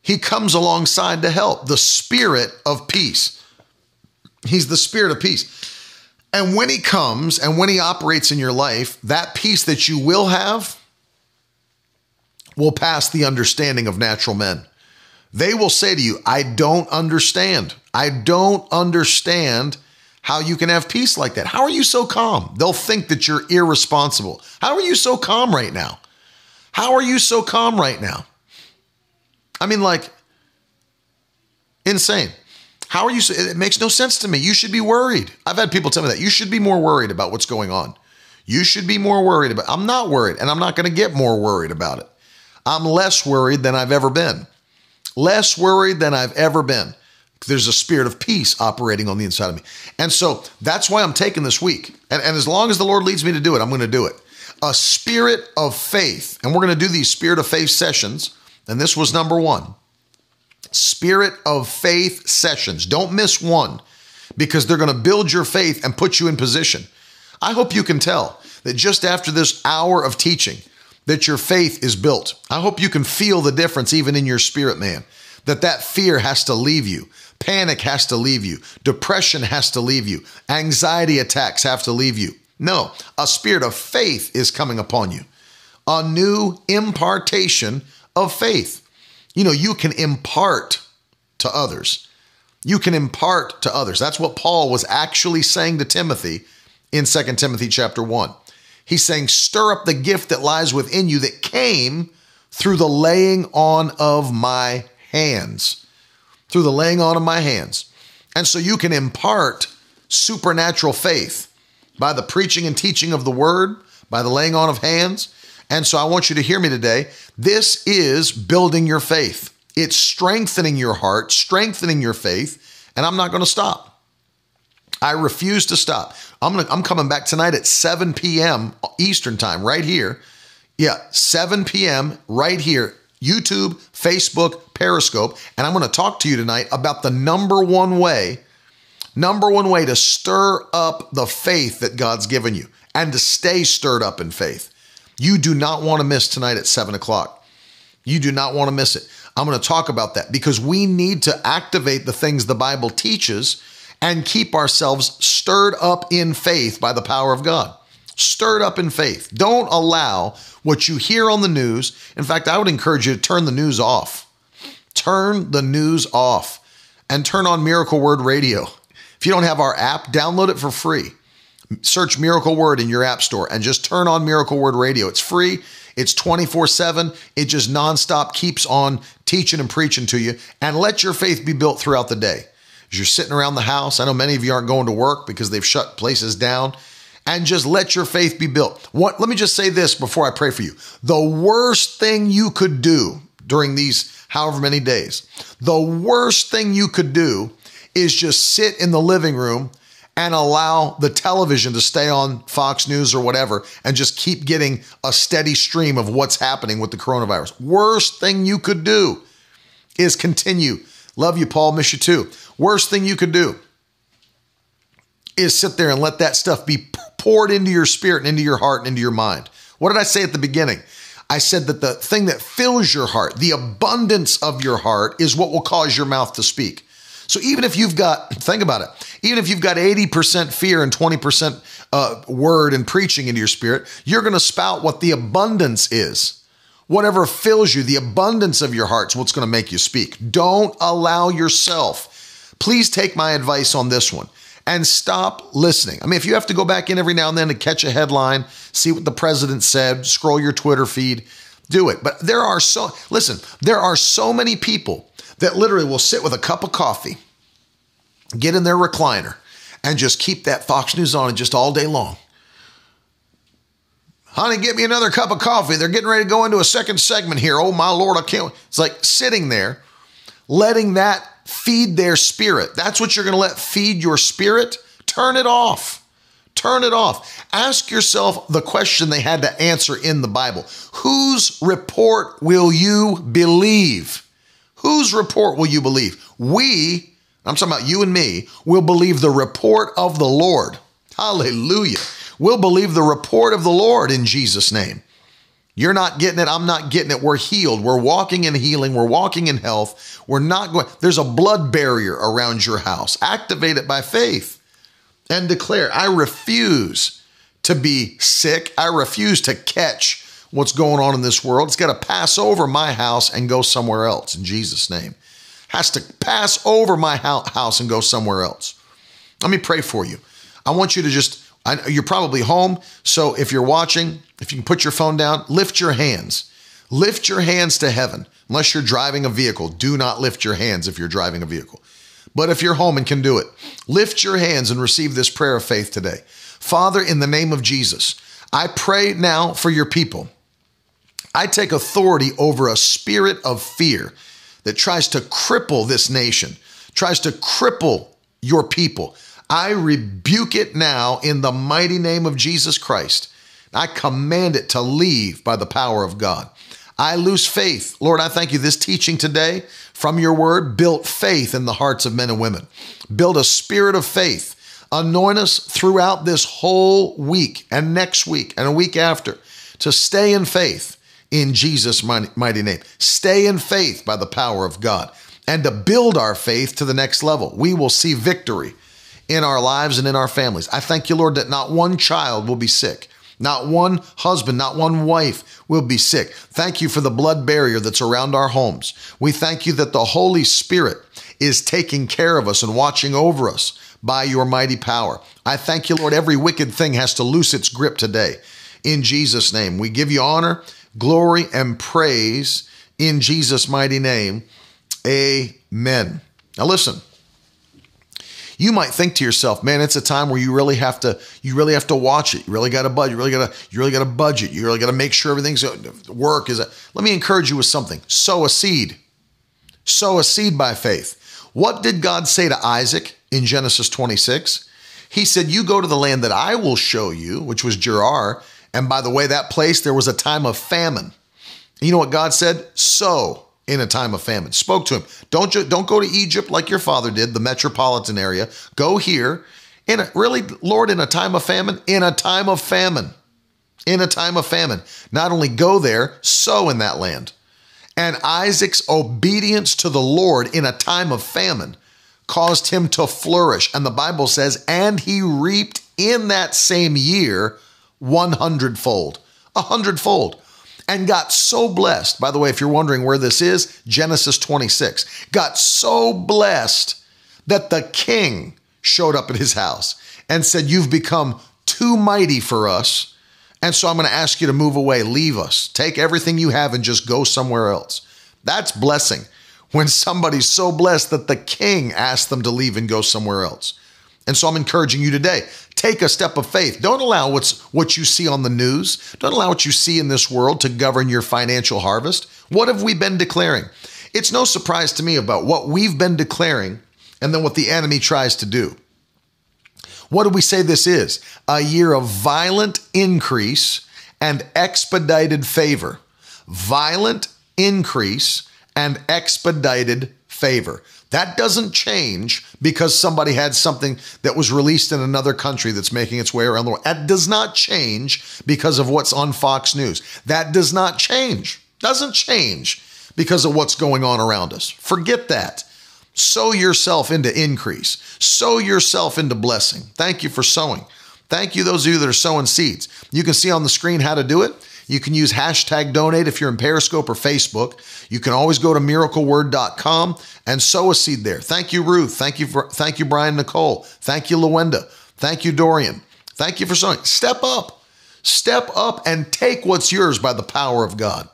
He comes alongside to help. The spirit of peace. He's the spirit of peace. And when he comes and when he operates in your life, that peace that you will have will pass the understanding of natural men. They will say to you, I don't understand. I don't understand how you can have peace like that. How are you so calm? They'll think that you're irresponsible. How are you so calm right now? How are you so calm right now? I mean, like, insane. How are you? So, it makes no sense to me. You should be worried. I've had people tell me that. You should be more worried about what's going on. You should be more worried about. I'm not worried, and I'm not going to get more worried about it. I'm less worried than I've ever been. Less worried than I've ever been. There's a spirit of peace operating on the inside of me. And so that's why I'm taking this week. And, and as long as the Lord leads me to do it, I'm going to do it. A spirit of faith. And we're going to do these spirit of faith sessions. And this was number one Spirit of Faith sessions. Don't miss one because they're going to build your faith and put you in position. I hope you can tell that just after this hour of teaching that your faith is built. I hope you can feel the difference even in your spirit man. That that fear has to leave you. Panic has to leave you. Depression has to leave you. Anxiety attacks have to leave you. No, a spirit of faith is coming upon you. A new impartation of faith. You know, you can impart to others. You can impart to others. That's what Paul was actually saying to Timothy in 2 Timothy chapter 1. He's saying, stir up the gift that lies within you that came through the laying on of my hands. Through the laying on of my hands. And so you can impart supernatural faith by the preaching and teaching of the word, by the laying on of hands, and so I want you to hear me today. This is building your faith. It's strengthening your heart, strengthening your faith, and I'm not going to stop. I refuse to stop. I'm gonna, I'm coming back tonight at 7 p.m. Eastern time, right here. Yeah, 7 p.m. right here. YouTube, Facebook, Periscope, and I'm going to talk to you tonight about the number one way, number one way to stir up the faith that God's given you and to stay stirred up in faith. You do not want to miss tonight at seven o'clock. You do not want to miss it. I'm going to talk about that because we need to activate the things the Bible teaches and keep ourselves stirred up in faith by the power of God. Stirred up in faith. Don't allow what you hear on the news. In fact, I would encourage you to turn the news off. Turn the news off and turn on Miracle Word Radio. If you don't have our app, download it for free search Miracle Word in your app store and just turn on Miracle Word Radio. It's free. It's 24 7. It just nonstop keeps on teaching and preaching to you. And let your faith be built throughout the day. As you're sitting around the house, I know many of you aren't going to work because they've shut places down. And just let your faith be built. What, let me just say this before I pray for you. The worst thing you could do during these however many days, the worst thing you could do is just sit in the living room and allow the television to stay on Fox News or whatever and just keep getting a steady stream of what's happening with the coronavirus. Worst thing you could do is continue. Love you, Paul. Miss you too. Worst thing you could do is sit there and let that stuff be poured into your spirit and into your heart and into your mind. What did I say at the beginning? I said that the thing that fills your heart, the abundance of your heart, is what will cause your mouth to speak. So even if you've got, think about it, even if you've got 80% fear and 20% uh, word and preaching into your spirit, you're going to spout what the abundance is. Whatever fills you, the abundance of your heart's what's going to make you speak. Don't allow yourself. Please take my advice on this one and stop listening. I mean, if you have to go back in every now and then to catch a headline, see what the president said, scroll your Twitter feed, do it. But there are so, listen, there are so many people that literally will sit with a cup of coffee, get in their recliner, and just keep that Fox News on just all day long. Honey, get me another cup of coffee. They're getting ready to go into a second segment here. Oh, my Lord, I can't. It's like sitting there, letting that feed their spirit. That's what you're going to let feed your spirit. Turn it off. Turn it off. Ask yourself the question they had to answer in the Bible Whose report will you believe? Whose report will you believe? We, I'm talking about you and me, will believe the report of the Lord. Hallelujah. We'll believe the report of the Lord in Jesus' name. You're not getting it. I'm not getting it. We're healed. We're walking in healing. We're walking in health. We're not going, there's a blood barrier around your house. Activate it by faith and declare, I refuse to be sick. I refuse to catch what's going on in this world. It's got to pass over my house and go somewhere else in Jesus' name. Has to pass over my house and go somewhere else. Let me pray for you. I want you to just, I, you're probably home. So if you're watching, if you can put your phone down, lift your hands. Lift your hands to heaven. Unless you're driving a vehicle, do not lift your hands if you're driving a vehicle. But if you're home and can do it, lift your hands and receive this prayer of faith today. Father, in the name of Jesus, I pray now for your people. I take authority over a spirit of fear that tries to cripple this nation, tries to cripple your people. I rebuke it now in the mighty name of Jesus Christ. I command it to leave by the power of God. I lose faith. Lord, I thank you. This teaching today from your word built faith in the hearts of men and women. Build a spirit of faith. Anoint us throughout this whole week and next week and a week after to stay in faith in Jesus' mighty name. Stay in faith by the power of God and to build our faith to the next level. We will see victory in our lives and in our families. I thank you, Lord, that not one child will be sick. Not one husband, not one wife will be sick. Thank you for the blood barrier that's around our homes. We thank you that the Holy Spirit is taking care of us and watching over us by your mighty power. I thank you, Lord. Every wicked thing has to loose its grip today. In Jesus' name, we give you honor, glory, and praise in Jesus' mighty name. Amen. Now, listen you might think to yourself, man, it's a time where you really have to, you really have to watch it. You really got to budget. You really got to, you really got to budget. You really got to make sure everything's uh, work is. A, let me encourage you with something. Sow a seed. Sow a seed by faith. What did God say to Isaac in Genesis 26? He said, "You go to the land that I will show you," which was Gerar. And by the way, that place there was a time of famine. You know what God said? Sow in a time of famine. Spoke to him. Don't ju- don't go to Egypt like your father did, the metropolitan area. Go here. In a, really, Lord, in a time of famine, in a time of famine, in a time of famine. Not only go there, sow in that land. And Isaac's obedience to the Lord in a time of famine caused him to flourish. And the Bible says, and he reaped in that same year 100 fold, a hundredfold and got so blessed. By the way, if you're wondering where this is, Genesis 26. Got so blessed that the king showed up at his house and said, You've become too mighty for us. And so I'm going to ask you to move away, leave us, take everything you have and just go somewhere else. That's blessing when somebody's so blessed that the king asked them to leave and go somewhere else. And so I'm encouraging you today take a step of faith. Don't allow what's what you see on the news. Don't allow what you see in this world to govern your financial harvest. What have we been declaring? It's no surprise to me about what we've been declaring and then what the enemy tries to do. What do we say this is? A year of violent increase and expedited favor. Violent increase and expedited favor. That doesn't change because somebody had something that was released in another country that's making its way around the world. That does not change because of what's on Fox News. That does not change. Doesn't change because of what's going on around us. Forget that. Sow yourself into increase. Sow yourself into blessing. Thank you for sowing. Thank you, those of you that are sowing seeds. You can see on the screen how to do it. You can use hashtag donate if you're in Periscope or Facebook. You can always go to miracleword.com and sow a seed there. Thank you, Ruth. Thank you for thank you, Brian Nicole. Thank you, Lawenda. Thank you, Dorian. Thank you for sowing. Step up. Step up and take what's yours by the power of God.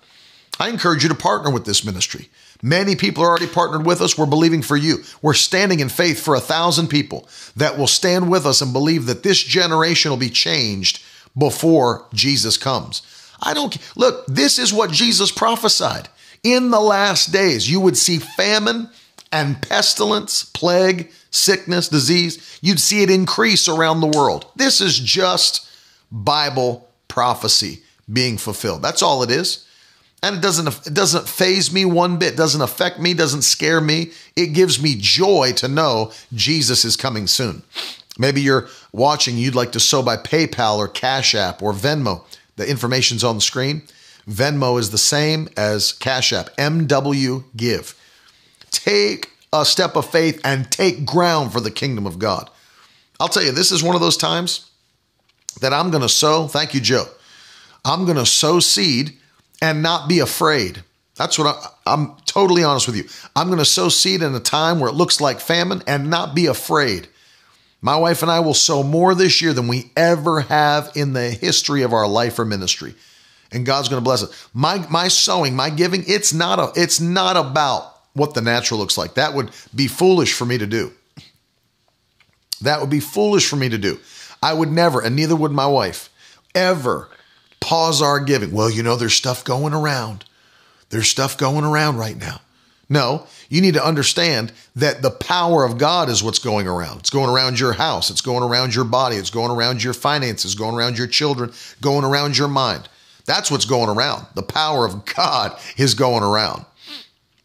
I encourage you to partner with this ministry. Many people are already partnered with us. We're believing for you. We're standing in faith for a thousand people that will stand with us and believe that this generation will be changed before Jesus comes. I don't look, this is what Jesus prophesied. In the last days, you would see famine and pestilence, plague, sickness, disease. You'd see it increase around the world. This is just Bible prophecy being fulfilled. That's all it is. And it doesn't it doesn't faze me one bit, doesn't affect me, doesn't scare me. It gives me joy to know Jesus is coming soon. Maybe you're watching, you'd like to sow by PayPal or Cash App or Venmo. The information's on the screen. Venmo is the same as Cash App, MW Give. Take a step of faith and take ground for the kingdom of God. I'll tell you, this is one of those times that I'm going to sow. Thank you, Joe. I'm going to sow seed and not be afraid. That's what I, am totally honest with you. I'm going to sow seed in a time where it looks like famine and not be afraid. My wife and I will sow more this year than we ever have in the history of our life or ministry. And God's going to bless us. My my sowing, my giving, it's not a it's not about what the natural looks like. That would be foolish for me to do. That would be foolish for me to do. I would never, and neither would my wife, ever pause our giving. Well, you know, there's stuff going around. There's stuff going around right now. No, you need to understand that the power of God is what's going around. It's going around your house, it's going around your body, it's going around your finances, going around your children, going around your mind. That's what's going around. The power of God is going around.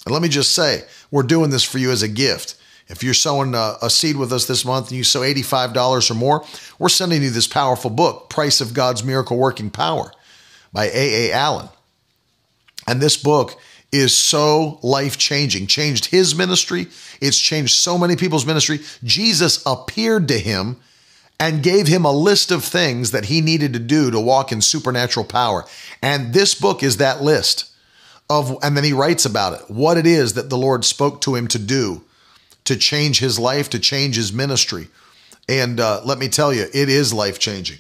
And let me just say, we're doing this for you as a gift. If you're sowing a, a, seed with us this month and you sow $85 or more, we're sending you this powerful book, Price of God's Miracle Working Power by A.A. Allen. And this book is so life changing, changed his ministry. It's changed so many people's ministry. Jesus appeared to him and gave him a list of things that he needed to do to walk in supernatural power. And this book is that list of, and then he writes about it, what it is that the Lord spoke to him to do to change his life, to change his ministry. And uh, let me tell you, it is life changing.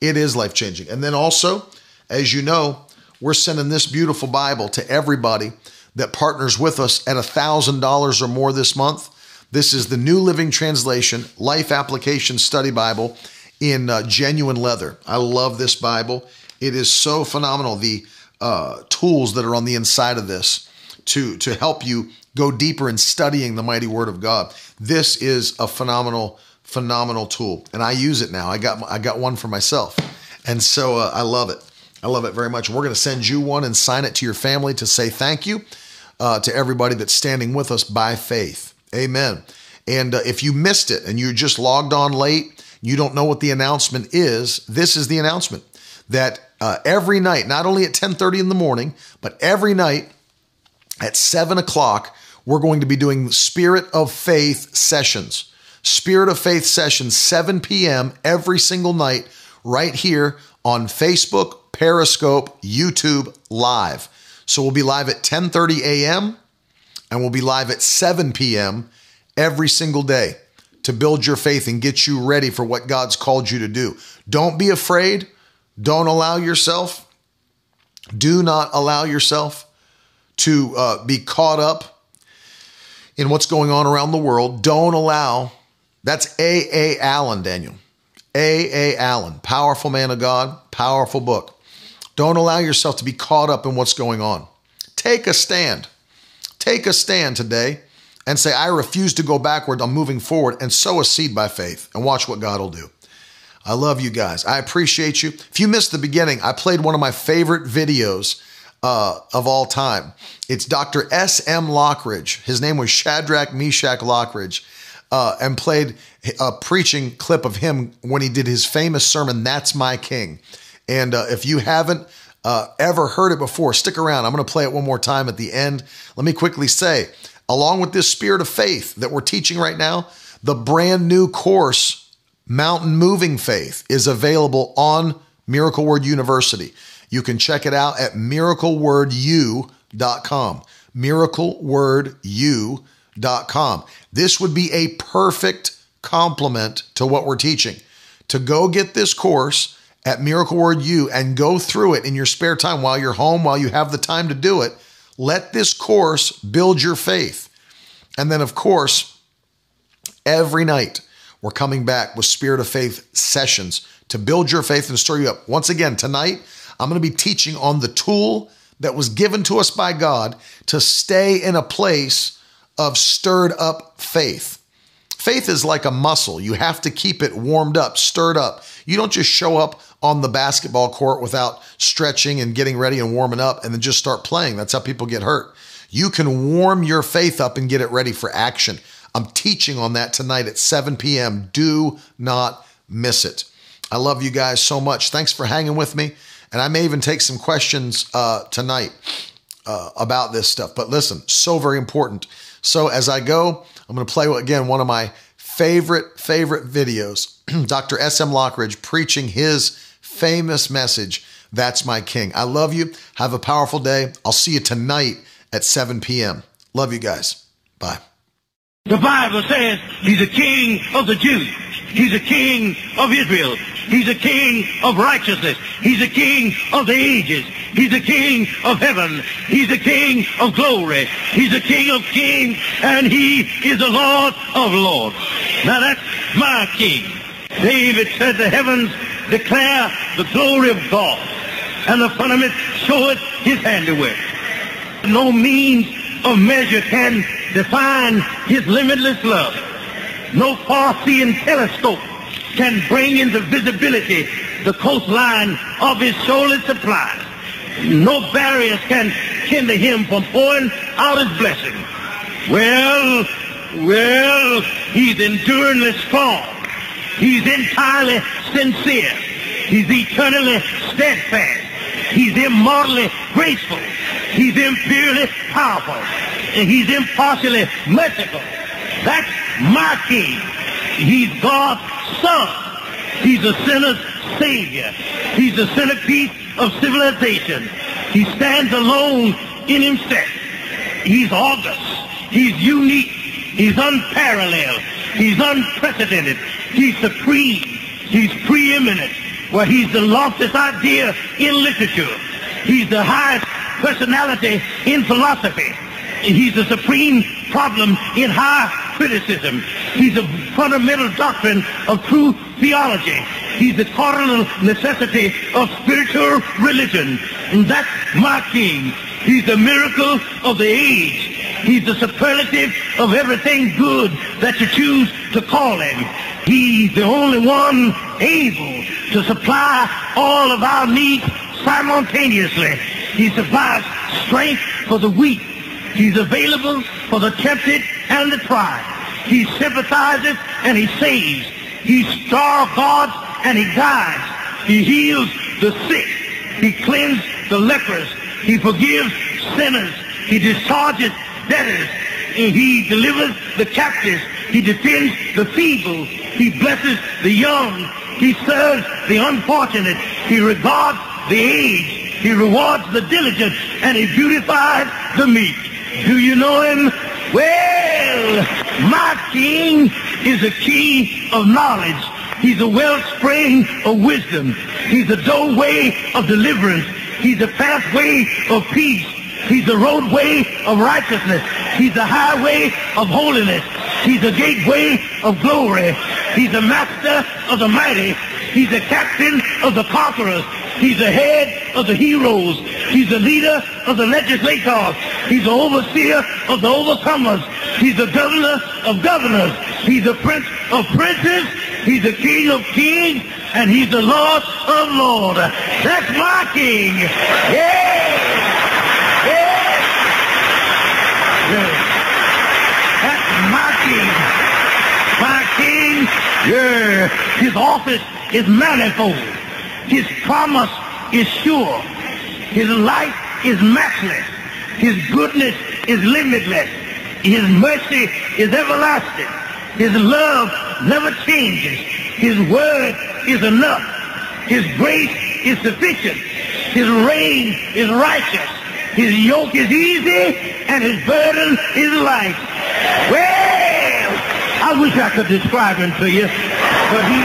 It is life changing. And then also, as you know, we're sending this beautiful Bible to everybody that partners with us at $1,000 or more this month. This is the New Living Translation Life Application Study Bible in uh, genuine leather. I love this Bible. It is so phenomenal. The uh, tools that are on the inside of this to, to help you go deeper in studying the mighty Word of God. This is a phenomenal, phenomenal tool, and I use it now. I got I got one for myself, and so uh, I love it. I love it very much. We're going to send you one and sign it to your family to say thank you uh, to everybody that's standing with us by faith. Amen. And uh, if you missed it and you just logged on late, you don't know what the announcement is. This is the announcement that uh, every night, not only at 10:30 in the morning, but every night at seven o'clock, we're going to be doing Spirit of Faith sessions. Spirit of Faith sessions, 7 p.m. every single night, right here on Facebook, Periscope, YouTube live. So we'll be live at 10:30 a.m. and we'll be live at 7 p.m. every single day to build your faith and get you ready for what God's called you to do. Don't be afraid. Don't allow yourself. Do not allow yourself to uh, be caught up in what's going on around the world. Don't allow. That's A. A. Allen, Daniel. A. A. Allen, powerful man of God, powerful book. Don't allow yourself to be caught up in what's going on. Take a stand. Take a stand today and say, I refuse to go backward. I'm moving forward and sow a seed by faith and watch what God will do. I love you guys. I appreciate you. If you missed the beginning, I played one of my favorite videos uh, of all time. It's Dr. S.M. Lockridge. His name was Shadrach Meshach Lockridge. Uh, and played a preaching clip of him when he did his famous sermon, That's My King. And uh, if you haven't uh, ever heard it before, stick around. I'm going to play it one more time at the end. Let me quickly say, along with this spirit of faith that we're teaching right now, the brand new course, Mountain Moving Faith, is available on Miracle Word University. You can check it out at miraclewordu.com. Miraclewordu.com. This would be a perfect complement to what we're teaching. To go get this course, at Miracle Word U and go through it in your spare time while you're home, while you have the time to do it. Let this course build your faith. And then, of course, every night we're coming back with Spirit of Faith sessions to build your faith and stir you up. Once again, tonight, I'm going to be teaching on the tool that was given to us by God to stay in a place of stirred up faith. Faith is like a muscle. You have to keep it warmed up, stirred up. You don't just show up on the basketball court without stretching and getting ready and warming up and then just start playing. That's how people get hurt. You can warm your faith up and get it ready for action. I'm teaching on that tonight at 7 p.m. Do not miss it. I love you guys so much. Thanks for hanging with me. And I may even take some questions uh, tonight uh, about this stuff. But listen, so very important. So as I go, I'm going to play again one of my favorite, favorite videos Dr. S.M. Lockridge preaching his famous message, That's My King. I love you. Have a powerful day. I'll see you tonight at 7 p.m. Love you guys. Bye. The Bible says he's a king of the Jews. He's a king of Israel. He's a king of righteousness. He's a king of the ages. He's a king of heaven. He's a king of glory. He's a king of kings, and he is the Lord of lords. Now that's my king. David said the heavens declare the glory of God, and the firmament showeth his handiwork. No means of measure can define his limitless love. No far-seeing telescope can bring into visibility the coastline of his shoaly supply. No barriers can hinder him from pouring out his blessing. Well, well, he's enduringly strong. He's entirely sincere. He's eternally steadfast. He's immortally graceful. He's imperially powerful. And he's impartially merciful. That's my king. He's God's son. He's a sinner's savior. He's the centerpiece of civilization. He stands alone in himself. He's august. He's unique. He's unparalleled. He's unprecedented. He's supreme. He's preeminent. Well, he's the loftiest idea in literature. He's the highest personality in philosophy. He's the supreme problem in high criticism. He's a fundamental doctrine of true theology. He's the cardinal necessity of spiritual religion. And that's my king. He's the miracle of the age. He's the superlative of everything good that you choose to call him. He's the only one able to supply all of our needs simultaneously. He supplies strength for the weak. He's available for the tempted and the tried. He sympathizes and he saves. He star guards and he guides. He heals the sick. He cleanses the lepers. He forgives sinners. He discharges debtors. And he delivers the captives. He defends the feeble. He blesses the young. He serves the unfortunate. He regards the aged. He rewards the diligent. And he beautifies the meek. Do you know him? Well, my king is a key of knowledge. He's a wellspring of wisdom. He's a doorway of deliverance. He's a pathway of peace. He's the roadway of righteousness. He's the highway of holiness. He's the gateway of glory. He's the master of the mighty. He's the captain of the conquerors. He's the head of the heroes. He's the leader of the legislators. He's the overseer of the overcomers. He's the governor of governors. He's the prince of princes. He's the king of kings. And he's the lord of lords. That's my king. Yeah. That's my king. My king, yeah. His office is manifold. His promise is sure. His life is matchless. His goodness is limitless. His mercy is everlasting. His love never changes. His word is enough. His grace is sufficient. His reign is righteous. His yoke is easy and his burden is light. Well, I wish I could describe him to you, but he,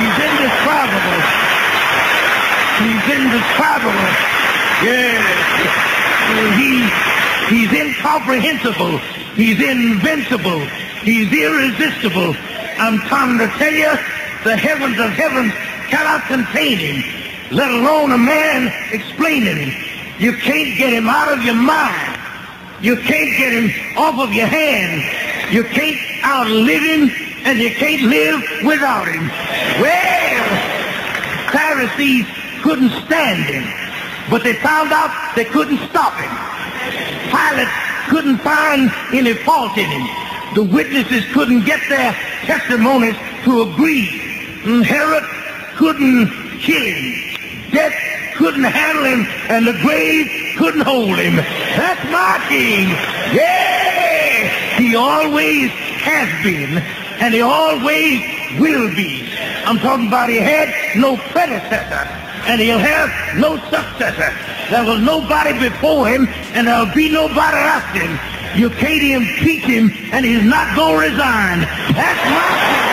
he's indescribable. He's indescribable. Yes. He, he's incomprehensible. He's invincible. He's irresistible. I'm trying to tell you, the heavens of heavens cannot contain him, let alone a man explaining him. You can't get him out of your mind. You can't get him off of your hands. You can't outlive him, and you can't live without him. Well, Pharisees couldn't stand him, but they found out they couldn't stop him. Pilate couldn't find any fault in him. The witnesses couldn't get their testimonies to agree. And Herod couldn't kill him. Death couldn't handle him, and the grave couldn't hold him. That's my king. Yeah! He always has been, and he always will be. I'm talking about he had no predecessor, and he'll have no successor. There was nobody before him, and there'll be nobody after him. You can't impeach him, and he's not going to resign. That's my king.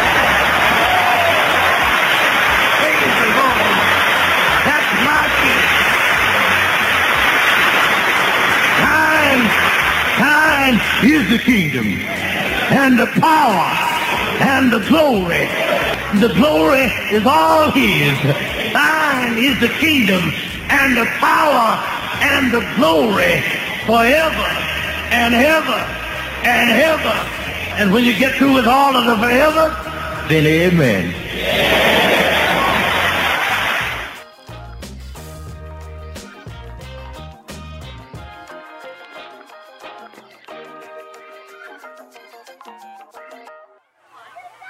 Praise the Lord. That's my king. Thine, thine is the kingdom, and the power, and the glory. The glory is all his. Thine is the kingdom, and the power, and the glory forever and ever and ever. And when you get through with all of the forever, then amen.